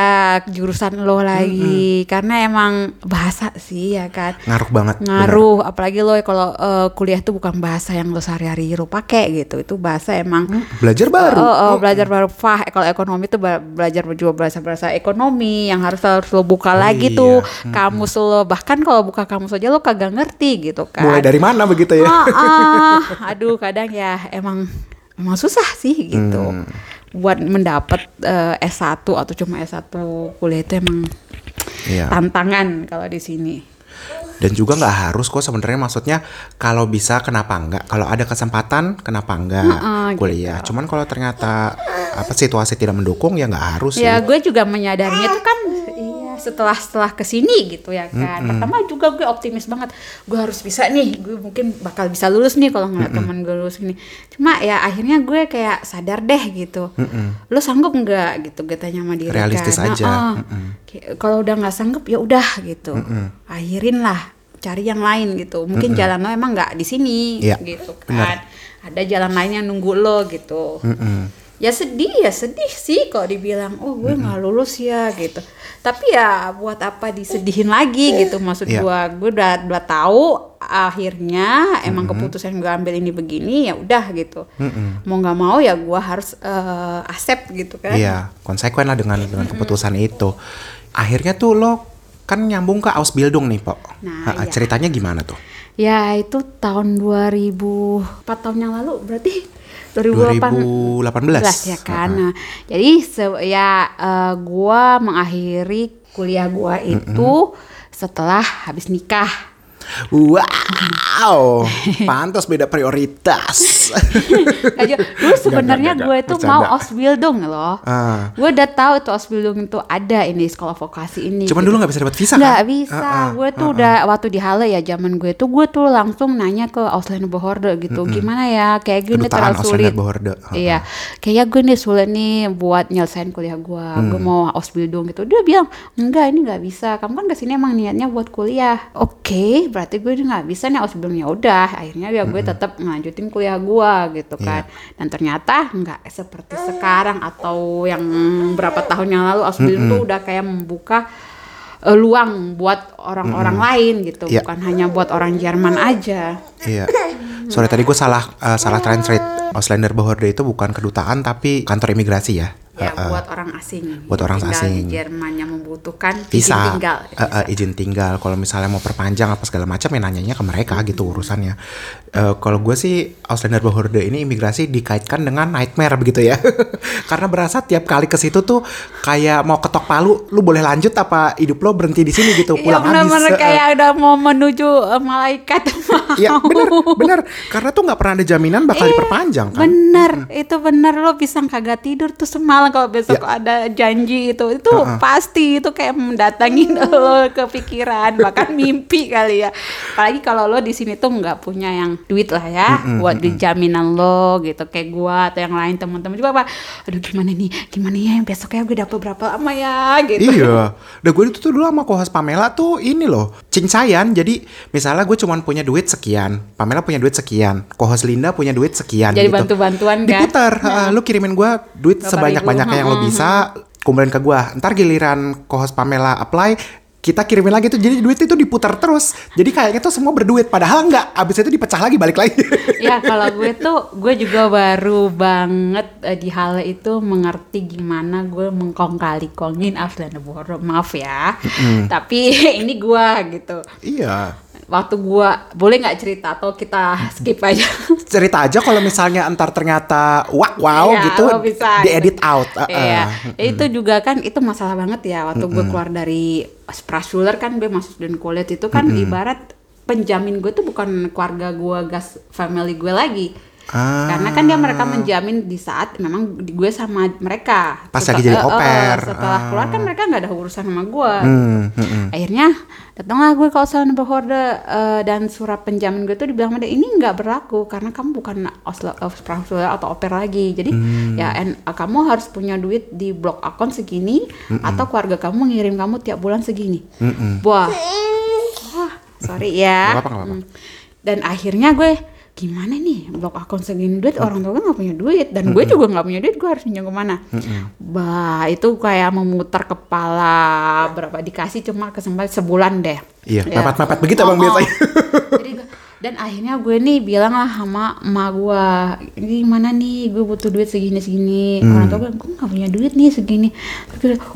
jurusan lo lagi. Karena emang bahasa sih ya kan. Ngaruh banget. bener. ngaruh apalagi lo kalau eh, kuliah tuh bukan bahasa yang lo sehari-hari lo pakai gitu itu bahasa emang Belajar baru. Oh, oh, belajar baru fah kalau ekonomi tuh belajar juga bahasa bahasa ekonomi yang harus harus lo buka lagi iya. tuh kamus lo bahkan kalau buka kamus aja lo kagak ngerti gitu kan Mulai dari mana begitu ya? Ah, ah. aduh kadang ya emang emang susah sih gitu Hmm. buat mendapat eh, S1 atau cuma S1 kuliah itu emang Iya. tantangan kalau di sini Dan juga nggak harus kok sebenarnya maksudnya kalau bisa kenapa enggak? Kalau ada kesempatan kenapa enggak Heeh, kuliah? Cuman kalau ternyata apa situasi tidak mendukung ya nggak harus Ya ya. gue juga menyadarinya tuh kan iya setelah setelah ke sini gitu ya kan. Pertama juga gue optimis banget. Gue harus bisa nih. Gue mungkin bakal bisa lulus nih kalau ngeliat teman gue lulus ini. Cuma ya akhirnya gue kayak sadar deh gitu. Lo sanggup nggak gitu? Gue tanya sama diri Realistis kan. aja. Nah, ah, kayak Kalau udah nggak sanggup ya udah gitu. Akhirin lah cari yang lain gitu. Mungkin jalan lo emang nggak di sini Iya, gitu benar. kan. Ada jalan lain yang nunggu lo gitu Mm-mm. Ya sedih ya sedih sih kalau dibilang oh gue nggak lulus ya gitu tapi ya buat apa disedihin lagi gitu maksud Iya. gua gue udah udah tahu akhirnya emang keputusan gue ambil ini begini ya udah gitu mau nggak mau ya gua harus eh, accept gitu kan Iya, konsekuen lah dengan dengan keputusan itu. Akhirnya tuh lo kan nyambung ke Ausbildung nih, Pok. Nah, iya. Ceritanya gimana tuh? ya itu tahun 2000 4 tahun yang lalu berarti 2008 2018. ya kan. Nah, jadi se- ya eh, gua mengakhiri kuliah gua itu setelah habis nikah. Wow, pantas beda prioritas. Aja, dulu sebenarnya gue itu Bercanda. mau Ausbildung loh. Ah. Gue udah tahu tuh Ausbildung itu ada ini sekolah vokasi ini. Cuman gitu. dulu nggak bisa dapat visa Nggak kan? bisa. Ah, ah, gue tuh ah, udah waktu di Halle ya zaman gue tuh gue tuh langsung nanya ke Ausländer Behörde gitu. Gimana ya kayak gini Kedutaan terlalu sulit. Behörde. Ah, Iya. Kayak gue nih sulit nih buat nyelesain kuliah gue. Gue Hmm. mau Ausbildung gitu. Dia bilang, "Enggak, ini nggak bisa. Kamu kan ke sini emang niatnya buat kuliah." Oke, berarti gue nggak bisa nih Ausbildung ya udah. Akhirnya ya gue tetap ngelanjutin kuliah gue gitu Iya. kan. Dan ternyata nggak seperti sekarang atau yang berapa tahun yang lalu Ausbildung tuh udah kayak membuka eh, luang buat orang-orang lain gitu, Iya. bukan hanya buat orang Jerman aja. Iya. Sorry tadi gue salah eh, salah translate. Ausländer Behörde itu bukan kedutaan tapi kantor imigrasi ya. Ya eh, buat orang asing. buat orang asing. Di Jerman yang membutuhkan visa izin tinggal. eh, eh, izin tinggal kalau misalnya mau perpanjang apa segala macam ya nanyanya ke mereka gitu urusannya Eh, kalau gue sih Ausländer Behörde ini imigrasi dikaitkan dengan nightmare begitu ya. Karena berasa tiap kali ke situ tuh kayak mau ketok palu lu boleh lanjut apa hidup lo berhenti di sini gitu Iya pulang habis. benar-benar Eh, eh. kayak udah mau menuju eh, malaikat. Iya bener bener. Karena tuh nggak pernah ada jaminan bakal diperpanjang kan? Bener, itu bener lo bisa kagak tidur tuh semalam kalau besok Ya. ada janji itu. Itu pasti itu kayak mendatangi lo ke pikiran bahkan mimpi kali ya. Apalagi kalau lo di sini tuh nggak punya yang duit lah ya buat di jaminan lo gitu kayak gua atau yang lain teman-teman juga apa aduh gimana nih gimana ya besoknya gue dapet berapa lama ya gitu Iya, udah gue itu tuh dulu sama kohos Pamela tuh ini loh, cincaian. Jadi misalnya gue cuman punya duit sekian, Pamela punya duit sekian, kohos Linda punya duit sekian. Jadi gitu. bantu-bantuan kan? Diputar, "Ah, lu kirimin gue duit sebanyak-banyaknya yang lo hmm, bisa, kumpulin ke gue. Ntar giliran kohos Pamela apply, kita kirimin lagi tuh. Jadi duit itu diputar terus. Jadi kayaknya tuh semua berduit, padahal nggak. Abis itu dipecah lagi, balik lagi. ya kalau gue tuh gue juga baru banget eh, di hal itu mengerti gimana gue mengkong kali kongin Afdan Boro maaf ya tapi ini gue gitu iya. Waktu gue boleh nggak cerita atau kita skip aja Cerita aja kalau misalnya entar ternyata wah wow Iya, gitu, bisa, diedit gitu. out. Uh-uh. Iya, itu juga kan itu masalah banget ya waktu gue keluar dari Sprasuler kan gue masuk dan kuliah itu kan ibarat penjamin gue tuh bukan keluarga gue gas family gue lagi. Ah. Karena kan dia mereka menjamin di saat memang gue sama mereka. Pas Setel- lagi jadi eh, eh, au pair. setelah Ah. keluar kan mereka nggak ada urusan sama gue. Hmm, hmm, hmm. Akhirnya datanglah gue ke Australian Horde eh, dan surat penjamin gue tuh dibilang dia ini nggak berlaku karena kamu bukan Oslo Australia atau oper lagi. Jadi Hmm. ya en- kamu harus punya duit di blok akun segini atau keluarga kamu ngirim kamu tiap bulan segini. Wah, wah, sorry ya. Apa-apa, nggak apa-apa. Hmm. Dan akhirnya gue gimana nih? Blok akun segini duit orang tua gue nggak punya duit dan gue juga nggak punya duit gue harus pinjam ke mana? Bah itu kayak memutar kepala berapa dikasih cuma kesempatan sebulan deh. Iya, Ya. mepet-mepet. Begitu abang Oh, oh. biasanya. Jadi dan akhirnya gue nih bilang lah sama emak gue gimana nih? Gue butuh duit segini segini Hmm. orang tua gue gue nggak punya duit nih segini.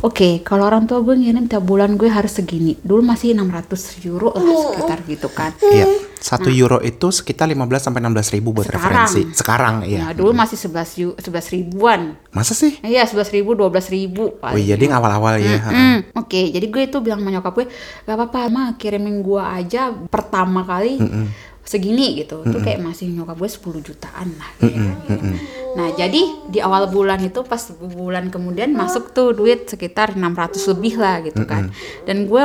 Oke kalau orang tua gue ngirim tiap bulan gue harus segini. Dulu masih 600 euro lah sekitar gitu kan. Iya, satu euro itu sekitar 15 sampai 16 ribu buat Sekarang. referensi. Sekarang, iya. Nah, dulu masih 11 yu- 11 ribuan Masa sih? Iya, 11 ribu, 12 ribu. Oh iya, dia awal-awal ya. ha. Hmm, Oke, jadi gue itu bilang sama nyokap gue, gak apa-apa, mah kirimin gue aja pertama kali segini gitu. Itu kayak masih nyokap gue 10 jutaan lah. gitu. Nah, jadi di awal bulan itu pas bulan kemudian masuk tuh duit sekitar 600 lebih lah gitu kan. Dan gue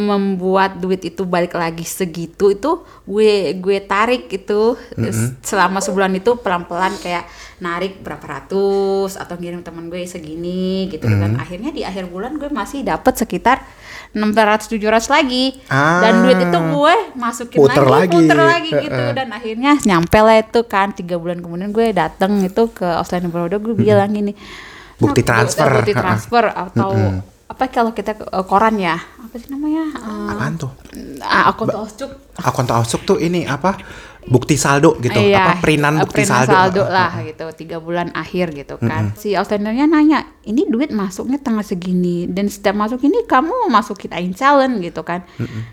membuat duit itu balik lagi segitu itu gue gue tarik itu s- selama sebulan itu pelan-pelan kayak narik berapa ratus atau ngirim teman gue segini gitu dan akhirnya di akhir bulan gue masih dapat sekitar 600 700 lagi. Dan duit itu gue masukin Puter lagi, lagi. puter lagi gitu. Dan akhirnya nyampe lah itu kan tiga bulan kemudian gue datang itu ke Australian Brodo gue bilang gini Bukti "Nah, transfer." bukti transfer atau apa kalau kita ke eh, koran ya apa sih namanya Eh, Apaan tuh? akun Auscuk Akun tuh ini apa? Bukti saldo gitu. Iya, apa perinan bukti perinan saldo. lah gitu tiga bulan akhir gitu kan. Si Australianya nanya ini duit masuknya tanggal segini dan setiap masuk ini kamu masukin ain challenge gitu kan.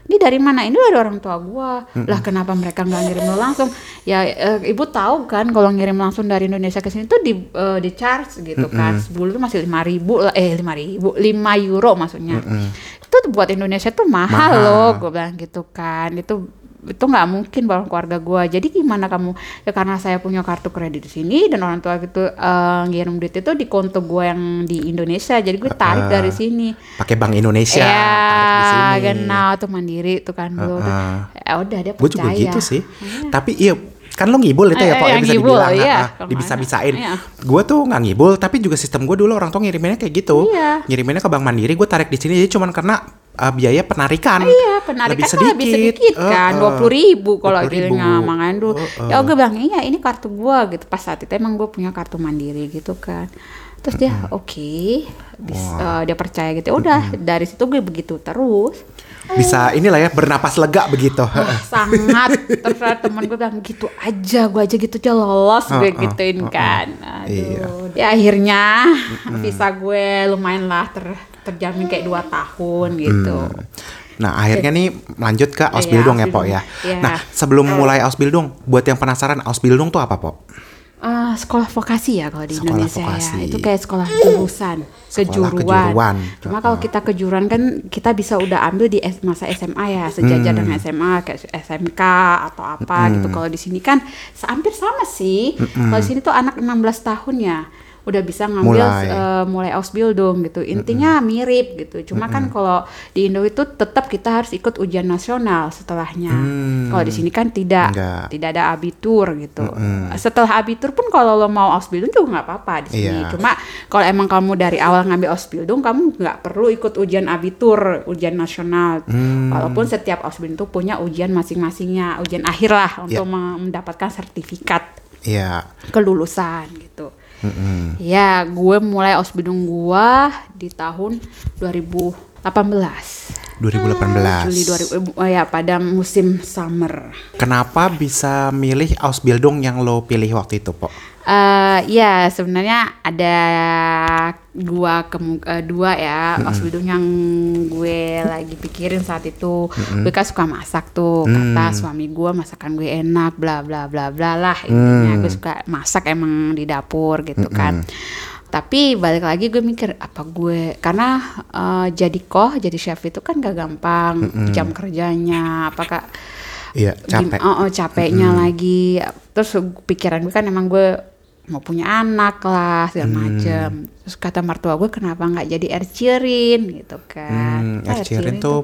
Ini dari mana? Ini dari orang tua gua. Lah kenapa mereka nggak ngirim lo langsung? Ya eh, ibu tahu kan kalau ngirim langsung dari Indonesia ke sini tuh di eh, di charge gitu kan. Sebulan tuh masih lima ribu eh lima ribu lima euro maksudnya. Itu buat Indonesia tuh mahal, Mahal. loh gue bilang gitu kan. Itu itu nggak mungkin bareng keluarga gue jadi gimana kamu ya karena saya punya kartu kredit di sini dan orang tua gitu eh, ngirim duit itu di konto gue yang di Indonesia jadi gue tarik Ah, dari sini Pakai Bank Indonesia. ya genau tuh mandiri tuh kan dulu tuh. Ah. ya udah dia Gue juga percaya gitu sih. Tapi iya kan lo ngibul itu ya eh, Pak ya yang bisa ngibul, dibilang iya. ah, Kalau dibisa-bisain. iya. Gue tuh nggak ngibul tapi juga sistem gue dulu orang tuh ngiriminnya kayak gitu. Iya. Ngiriminnya ke Bank Mandiri gue tarik di sini jadi cuman karena uh, biaya penarikan. Iya, penarikan lebih kan lebih sedikit kan, dua puluh ribu kalau 20.000. akhirnya makanya dulu. Eh, Ya gue bilang iya ini kartu gua gitu. Pas saat itu emang gue punya kartu mandiri gitu kan. Terus dia oke, bis- eh, dia percaya gitu. Ya Udah dari situ gue begitu terus. Bisa inilah ya bernapas lega begitu. Wah, sangat terus teman gue bilang gitu aja, gue aja gitu aja lolos gue Uh, uh, gituin uh, uh. kan. Iya. Aduh. Ya akhirnya visa gue lumayan lah ter, terjamin kayak dua tahun gitu. Nah akhirnya nih lanjut ke Iya, Ausbildung ya Pok ya. Ausbildung. Iya. Nah sebelum mulai Ausbildung, buat yang penasaran Ausbildung tuh apa Pok? Ah, sekolah vokasi ya kalau di Sekolah Indonesia vokasi. ya. Itu kayak sekolah jurusan, kejuruan. kejuruan. Cuma kalau kita kejuruan kan kita bisa udah ambil di masa SMA ya, sejajar Hmm. dengan SMA kayak SMK atau apa gitu. Kalau di sini kan hampir sama sih. Kalau di sini tuh anak 16 tahun ya udah bisa ngambil Mulai. eh, mulai Ausbildung gitu. Intinya mirip gitu. Cuma kan kalau di Indo itu tetap kita harus ikut ujian nasional setelahnya. Hmm. Kalau di sini kan tidak, Enggak. tidak ada abitur gitu. Setelah abitur pun kalau lo mau Ausbildung juga nggak apa-apa di sini. Iya. Cuma kalau emang kamu dari awal ngambil Ausbildung, kamu nggak perlu ikut ujian abitur, ujian nasional. Hmm. Walaupun setiap Ausbildung itu punya ujian masing-masingnya, ujian akhir lah untuk Iya. me- mendapatkan sertifikat Iya. kelulusan gitu. Mm-mm. Ya, gue mulai Ausbildung gua di tahun 2018. 2018. Juli 2000 oh ya pada musim summer. Kenapa bisa milih Ausbildung yang lo pilih waktu itu, Pok? Eh ya sebenarnya ada dua kemu- eh, dua ya Ausbildung yang gue lagi pikirin saat itu. Gue kan suka masak tuh. Kata suami gue masakan gue enak bla bla bla bla lah intinya. Gue suka masak emang di dapur gitu kan. Tapi balik lagi gue mikir apa gue karena eh, jadi koh jadi chef itu kan gak gampang jam kerjanya apakah Iya, Gim- capek. oh, oh, capeknya lagi. Terus pikiran gue kan emang gue mau punya anak lah segala macem. Terus kata mertua gue kenapa nggak jadi ercirin gitu kan. Hmm, Sheeran Ercirin tuh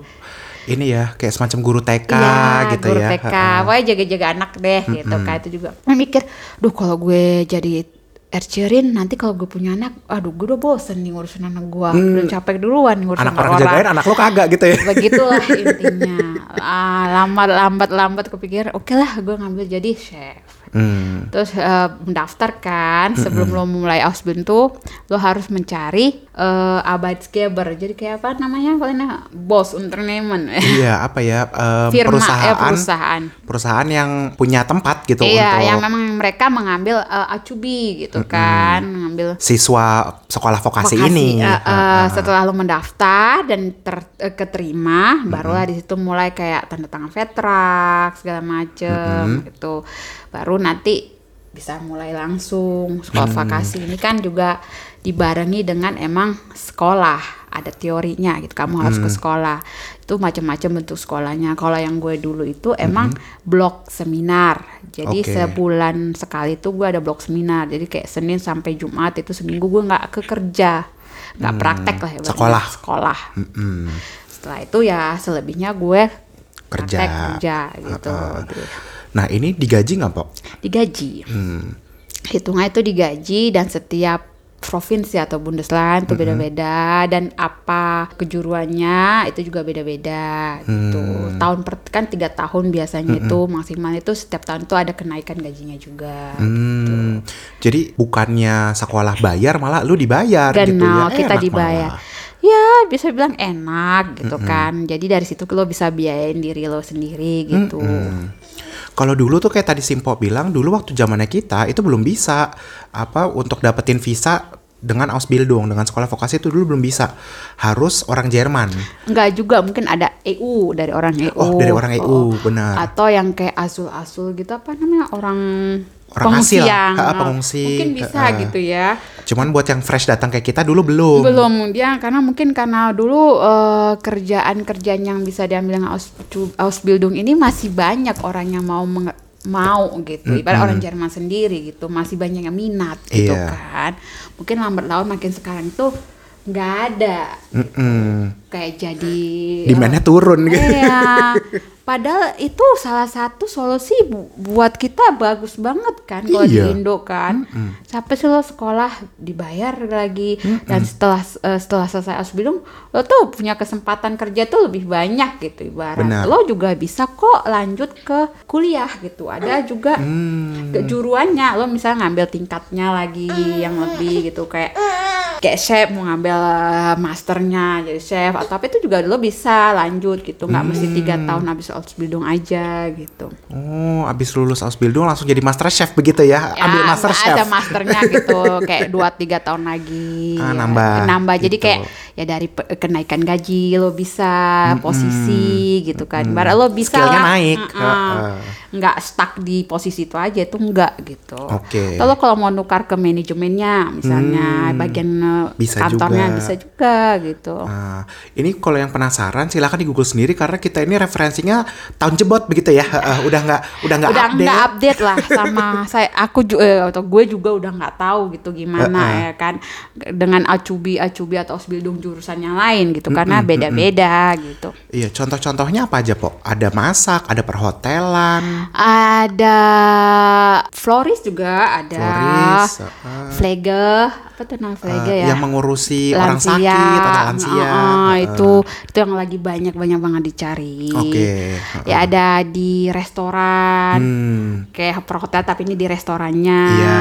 ini ya kayak semacam guru TK Iya, gitu guru ya. TK, Ha-ha. pokoknya jaga-jaga anak deh gitu kan itu juga. Gue mikir, duh kalau gue jadi ercirin nanti kalau gue punya anak, aduh gue udah bosen nih ngurusin anak gue, udah capek duluan ngurusin Hmm. Anak orang jagain, anak lo kagak gitu ya. begitulah intinya ah, lambat lambat lambat kepikir oke lah gue ngambil jadi chef Hmm. terus eh, mendaftar kan sebelum lo mulai Ausbildung tuh lo harus mencari eh Arbeitsgeber jadi kayak apa namanya kalau bos unternehmen Iya, apa ya? em, firma perusahaan, ya perusahaan perusahahan yang punya tempat gitu iya untuk yang memang mereka mengambil eh, acubi gitu kan mengambil siswa sekolah vokasi, vokasi. ini. Eh, eh, setelah lo mendaftar dan ter- eh, keterima, barulah di situ mulai kayak tanda tangan vetrak segala macem gitu. Baru nanti bisa mulai langsung sekolah vokasi. Ini kan juga dibarengi dengan emang sekolah ada teorinya gitu kamu harus ke sekolah. Itu macam-macam bentuk sekolahnya. Kalau yang gue dulu itu emang blok seminar. Jadi Oke. sebulan sekali itu gue ada blok seminar. Jadi kayak Senin sampai Jumat itu seminggu gue nggak ke kerja. Nggak praktek lah ya Sekolah. sekolah. Mm-mm. setelah itu ya selebihnya gue Kerja. praktek kerja. gitu Nah, ini digaji nggak, Pok? digaji Hmm. hitungnya itu digaji dan setiap provinsi atau Bundesland itu beda-beda dan apa kejuruannya itu juga beda-beda gitu Hmm. tahun per kan tiga tahun biasanya itu maksimal itu setiap tahun itu ada kenaikan gajinya juga Hmm, jadi bukannya sekolah bayar malah lu dibayar gitu Genau, ya. kita Enak dibayar. malah. Ya, bisa bilang enak gitu kan. Jadi dari situ lo bisa biayain diri lo sendiri gitu. Kalau dulu tuh kayak tadi Simpo bilang, dulu waktu zamannya kita itu belum bisa apa untuk dapetin visa dengan Ausbildung, dengan sekolah vokasi itu dulu belum bisa. Harus orang Jerman. Enggak juga mungkin ada EU dari orang EU. Oh, dari orang EU, benar. Atau yang kayak asul-asul gitu apa namanya? Orang Orang yang ha, pengungsi, Mungkin bisa ha, ha. gitu ya. Cuman buat yang fresh datang kayak kita dulu belum. Belum dia karena mungkin karena dulu eh, kerjaan-kerjaan yang bisa diambil dengan Aus, Ausbildung ini masih banyak orang yang mau menge- mau gitu. Ibarat orang Jerman sendiri gitu, masih banyak yang minat gitu Iya. kan. Mungkin lambat laun makin sekarang itu nggak ada Mm-mm. kayak jadi Demandnya turun gitu. Iya. Padahal itu salah satu solusi bu- buat kita bagus banget kan kalau Iya. di Indo kan. Sampai sih lo sekolah dibayar lagi dan setelah eh, setelah selesai Ausbildung lo tuh punya kesempatan kerja tuh lebih banyak gitu ibarat. Benar. Lo juga bisa kok lanjut ke kuliah gitu. Ada juga Hmm. kejuruannya lo misalnya ngambil tingkatnya lagi yang lebih gitu kayak kayak chef mau ngambil eh, masternya jadi chef atau apa itu juga lo bisa lanjut gitu nggak mesti tiga tahun habis Ausbildung aja gitu Oh, abis lulus Ausbildung langsung jadi master chef begitu ya? Ambil master chef. ada masternya gitu kayak dua tiga tahun lagi Ah, nambah nambah jadi gitu. kayak ya dari kenaikan gaji lo bisa posisi gitu kan. Baru lo bisa Skillnya lah, naik, mm-mm. heeh. nggak stuck di posisi itu aja itu enggak gitu. Oke. Kalau kalau mau nukar ke manajemennya misalnya bagian eh, Hmm. Bisa kantornya juga. bisa juga gitu. Nah, ini kalau yang penasaran silahkan di Google sendiri karena kita ini referensinya tahun jebot begitu ya. Heeh, udah nggak udah nggak udah update. update lah sama saya aku juga atau gue juga udah nggak tahu gitu gimana Heeh. ya kan dengan acubi acubi atau osbildung jurusan yang lain gitu karena beda-beda gitu Iya, contoh-contohnya apa aja, Po? Ada masak, ada perhotelan, ada floris juga ada Floris, heeh. flege apa tuh flege eh, ya? yang mengurusi orang sakit atau lansia. Heeh, Heeh. itu itu yang lagi banyak banyak banget dicari. Oke, ya ada di restoran. Hmm, kayak perhotel tapi ini di restorannya. Iya.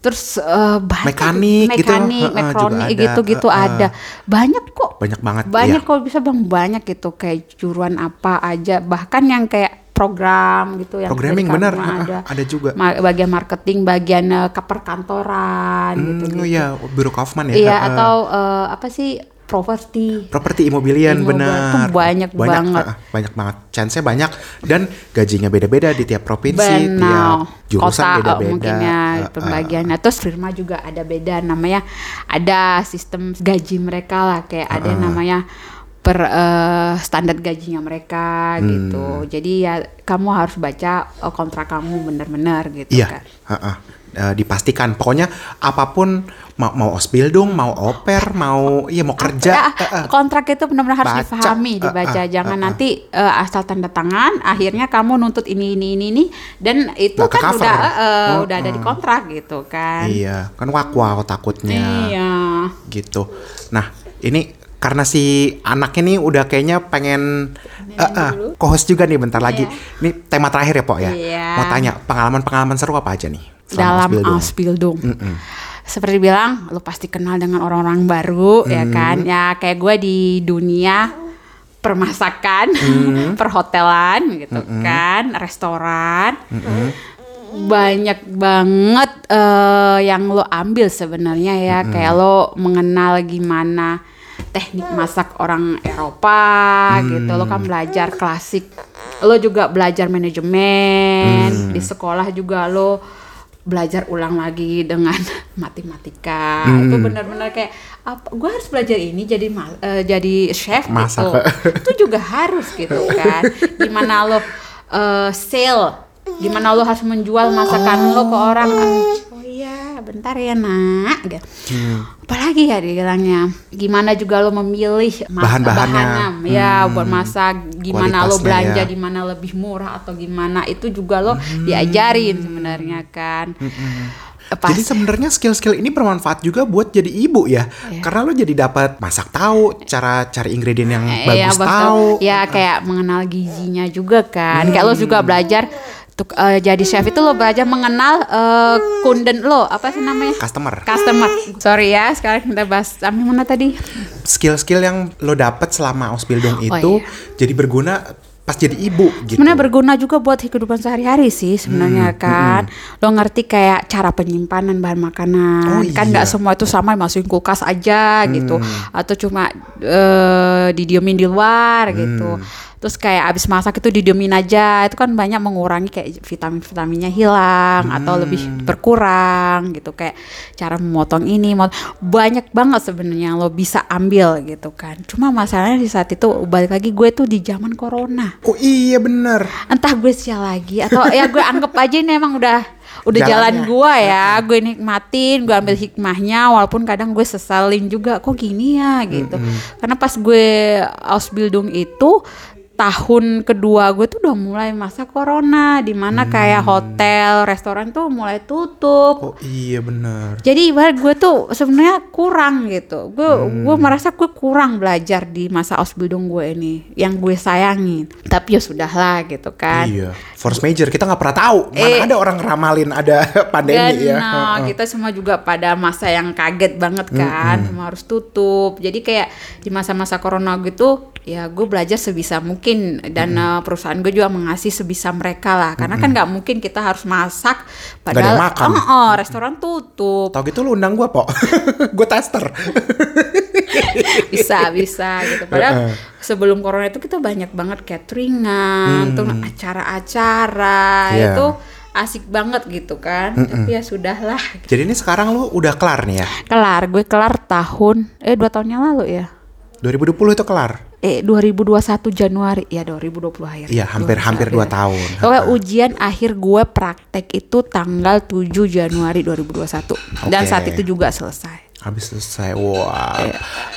terus eh, banyak Mekanik gitu, mekanik heeh, mekatronik juga ada, gitu-gitu heeh. ada. Banyak kok. Banyak banget. banyak ya. kok bisa bang. Banyak gitu. Kayak juruan apa aja. Bahkan yang kayak program gitu yang Programming bener, kampung heeh, ada ada juga. Ma- bagian marketing bagian eh, ke perkantoran gitu Hmm, oh iya, Biro Kaufman ya. iya heeh. atau eh, apa sih properti properti imobilian benar. tuh banyak banget. heeh, banyak banget. Chance-nya banyak dan gajinya beda-beda di tiap provinsi, Benar. tiap jurusan kota beda-beda. mungkin ya Heeh. pembagiannya terus firma juga ada beda namanya ada sistem gaji mereka lah kayak ada yang namanya per eh, standar gajinya mereka Hmm. gitu jadi ya kamu harus baca eh, kontrak kamu benar-benar gitu Iya, kan heeh. Eh, dipastikan. Pokoknya apa pun mau mau osbildung, mau oper, mau iya mau kerja. Ya, heeh. kontrak itu benar-benar harus Baca. dipahami, Eh, dibaca. eh, Jangan eh, eh. nanti eh, asal tanda tangan, akhirnya kamu nuntut ini ini ini ini dan itu Nggak kan udah eh, Oh, udah ada di kontrak gitu kan. Iya, kan wak-wow takutnya. Iya. gitu. Nah, ini karena si anak ini udah kayaknya pengen eh, eh, co-host juga nih bentar lagi. Ini tema terakhir ya, Pok ya. Iya. Mau tanya pengalaman-pengalaman seru apa aja nih? dalam Ausbildung? Ausbildung. Seperti bilang, lu pasti kenal dengan orang-orang baru ya kan. Ya kayak gue di dunia permasakan, perhotelan gitu kan, restoran. Banyak banget eh, yang lo ambil sebenarnya ya, kayak lo mengenal gimana teknik masak orang Eropa gitu. Lo kan belajar klasik. Lo juga belajar manajemen. Di sekolah juga lo belajar ulang lagi dengan matematika. Itu benar-benar kayak apa gue harus belajar ini jadi ma- eh, jadi chef Masak. gitu itu juga harus gitu kan. Gimana lo eh, sale gimana lo harus menjual masakan lo ke orang. Oh iya bentar ya nak. Gitu. Apalagi ya dibilangnya? Gimana juga lo memilih Bahan-bahannya. bahannya, ya buat masak gimana lo belanja ya. di mana lebih murah atau gimana itu juga lo diajarin sebenarnya kan. Pas- Jadi sebenarnya skill-skill ini bermanfaat juga buat jadi ibu ya. Karena lo jadi dapat masak tahu, cara cari ingredient yang Eh, bagus ya, tahu. ya kayak mengenal gizinya juga kan. Kayak lo juga belajar untuk eh, jadi chef itu lo belajar mengenal eh, kunden lo apa sih namanya Customer. customer sorry ya sekarang kita bahas sampai mana tadi Skill-skill yang lo dapat selama Ausbildung Oh, itu iya. jadi berguna pas jadi ibu gitu. sebenarnya berguna juga buat kehidupan sehari-hari sih Hmm, sebenarnya kan lo ngerti kayak cara penyimpanan bahan makanan Oh, kan nggak iya. semua itu sama masukin kulkas aja gitu Hmm. atau cuma eh, didiemin di luar gitu Hmm. Terus kayak abis masak itu didiemin aja. Itu kan banyak mengurangi kayak vitamin-vitaminnya hilang atau lebih Hmm. berkurang gitu. Kayak cara memotong ini mot- banyak banget sebenarnya lo bisa ambil gitu kan. Cuma masalahnya di saat itu balik lagi gue tuh di zaman corona. Oh iya bener. entah gue sial lagi atau ya gue anggap aja ini emang udah udah jalan Jalannya. gue ya gue nikmatin gue ambil hikmahnya walaupun kadang gue sesalin juga. Kok gini ya gitu. Karena pas gue Ausbildung itu tahun kedua gue tuh udah mulai masa corona di mana kayak hotel restoran tuh mulai tutup. Oh iya bener. jadi ibarat gue tuh sebenarnya kurang gitu. Gue gue merasa gue kurang belajar di masa Ausbildung gue ini yang gue sayangin tapi ya sudahlah gitu kan. Iya. Force major. Kita nggak pernah tahu. Mana Eh. ada orang ramalin ada pandemi ya. Nah, kita semua juga pada masa yang kaget banget kan, semua harus tutup. Jadi kayak di masa-masa corona gitu, ya gue belajar sebisa mungkin dan eh, perusahaan gue juga mengasih sebisa mereka lah karena kan nggak mungkin kita harus masak padahal makan. oh, oh, restoran tutup Tau gitu lu undang gue, Po. gue tester. bisa bisa gitu padahal sebelum corona itu kita banyak banget cateringan tuh acara-acara Hmm. Iya. itu asik banget gitu kan tapi ya sudahlah Jadi ini sekarang lu udah kelar nih ya? kelar gue kelar tahun eh dua tahun yang lalu ya 2020 itu kelar? Eh 2021 Januari. Ya 2020 akhir. Iya, hampir-hampir 2 tahun. Pokoknya ujian akhir gue praktek itu tanggal 7 Januari 2021 dan Oke. saat itu juga selesai Habis selesai. Wah.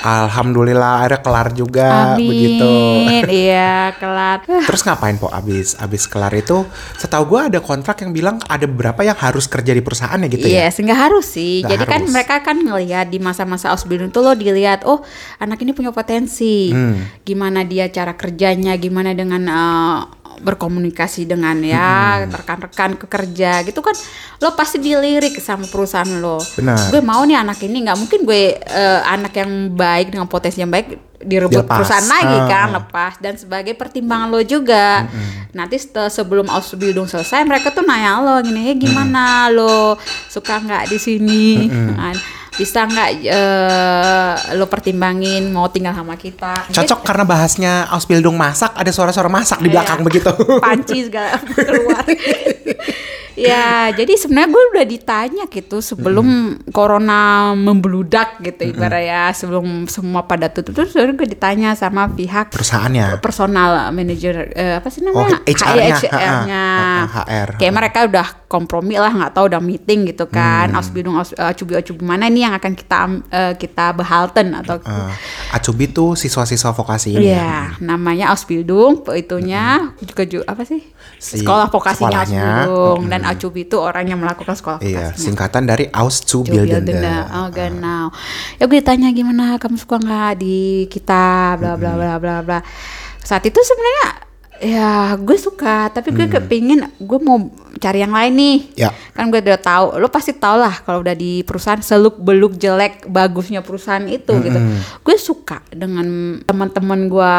Alhamdulillah ada kelar juga Amin begitu. iya kelar Terus ngapain po abis abis kelar itu? Setahu gua ada kontrak yang bilang ada beberapa yang harus kerja di perusahaannya gitu ya? Yes, nggak harus sih. Nggak Jadi kan harus. mereka kan ngelihat di masa-masa Ausbildung tuh lo dilihat, oh anak ini punya potensi. Hmm. Gimana dia cara kerjanya, gimana dengan eh, berkomunikasi dengan ya rekan-rekan kekerja gitu kan lo pasti dilirik sama perusahaan lo. Benar. gue mau nih anak ini nggak mungkin gue eh, anak yang baik dengan potensi yang baik direbut Dilepas. perusahaan lagi Ah. kan lepas. Dan sebagai pertimbangan lo juga. Nanti setelah sebelum Ausbildung selesai mereka tuh nanya lo gini "Eh, gimana? Lo suka nggak di sini? Kan, bisa nggak eh, lo pertimbangin mau tinggal sama kita Cocok karena bahasnya Ausbildung masak, ada suara-suara masak di Iya. belakang begitu. panci segala keluar. Ya, jadi sebenarnya gue udah ditanya gitu sebelum corona membludak gitu ibarat ya sebelum semua pada tutup terus baru gue ditanya sama pihak Perusahaannya. personal manager eh, apa sih Oh, namanya HR-nya, HR-nya. HR. kayak mereka udah kompromi lah nggak tahu udah meeting gitu kan Hmm. Ausbildung aus, uh, cubi cubi mana nih yang akan kita eh, kita behalten atau Eh, Acubi tuh siswa-siswa vokasi ini ya. Iya, namanya Ausbildung, itunya juga ju- apa sih? Si sekolah vokasinya sekolahnya, Ausbildung dan Acubi itu orang yang melakukan sekolah Iya, singkatan dari Auszubilden. Oh, genau. Ya gue ditanya gimana kamu suka nggak di kita bla bla bla bla bla. Saat itu sebenarnya ya gue suka, tapi gue kepingin gue mau cari yang lain nih. Ya. Kan gue udah tahu, lo pasti tau lah kalau udah di perusahaan seluk beluk jelek bagusnya perusahaan itu gitu. Gue suka dengan teman-teman gue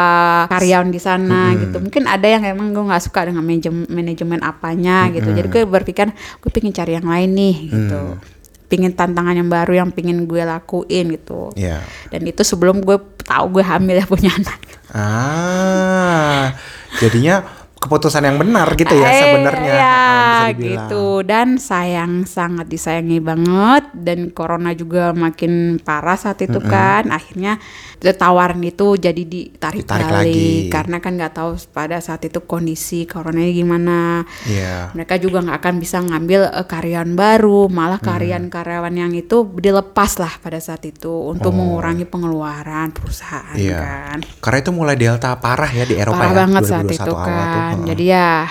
karyawan di sana gitu. Mungkin ada yang emang gue nggak suka dengan manajemen, manajemen apanya gitu. Jadi gue berpikir gue pengen cari yang lain nih gitu. Pingin tantangan yang baru yang pingin gue lakuin gitu. Iya. Dan itu sebelum gue tahu gue hamil ya punya anak. Ah, jadinya keputusan yang benar gitu ya Eh, sebenarnya. ya, gitu dan sayang sangat disayangi banget dan corona juga makin parah saat itu kan akhirnya tawaran itu jadi ditarik, Ditarik balik lagi. karena kan nggak tahu pada saat itu kondisi coronanya gimana Iya. mereka juga nggak akan bisa ngambil eh, karyawan baru malah Hmm. karyawan-karyawan yang itu dilepas lah pada saat itu untuk mengurangi pengeluaran perusahaan Oh. Iya. kan Karena itu mulai delta parah ya di Eropa parah ya. banget saat 2021 itu awal tuh. Kan. Jadi ya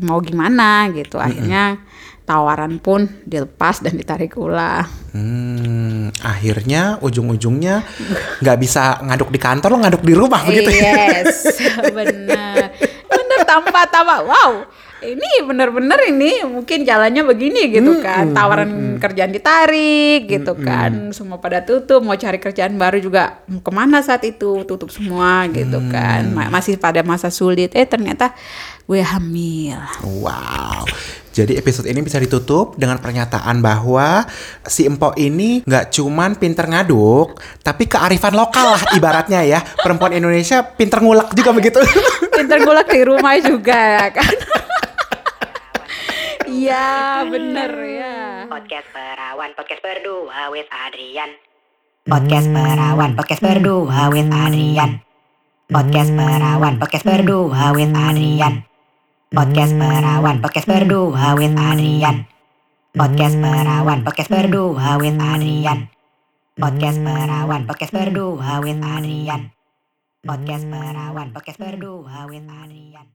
mau gimana gitu. Akhirnya tawaran pun dilepas dan ditarik ulang. Hmm, akhirnya ujung-ujungnya nggak bisa ngaduk di kantor lo ngaduk di rumah begitu ya. yes bener bener tanpa tanpa wow ini bener-bener ini mungkin jalannya begini gitu kan. Tawaran kerjaan ditarik gitu kan. Semua pada tutup mau cari kerjaan baru juga mau ke mana saat itu tutup semua gitu kan. Ma- masih pada masa sulit. Eh ternyata gue hamil. Wow. Jadi episode ini bisa ditutup dengan pernyataan bahwa si Empok ini nggak cuman pinter ngaduk, tapi kearifan lokal lah ibaratnya ya. Perempuan Indonesia pinter ngulek juga begitu. pinter ngulek di rumah juga ya kan Iya bener ya Podcast Perawan, podcast berdua with Adrian. Podcast Perawan, podcast berdua with Adrian. Podcast Perawan, podcast berdua with Adrian. Podcast Perawan, podcast berdua with Adrian. Podcast Perawan, podcast berdua with Adrian. Podcast Perawan, podcast berdua with Adrian. Podcast Perawan, podcast berdua with Adrian.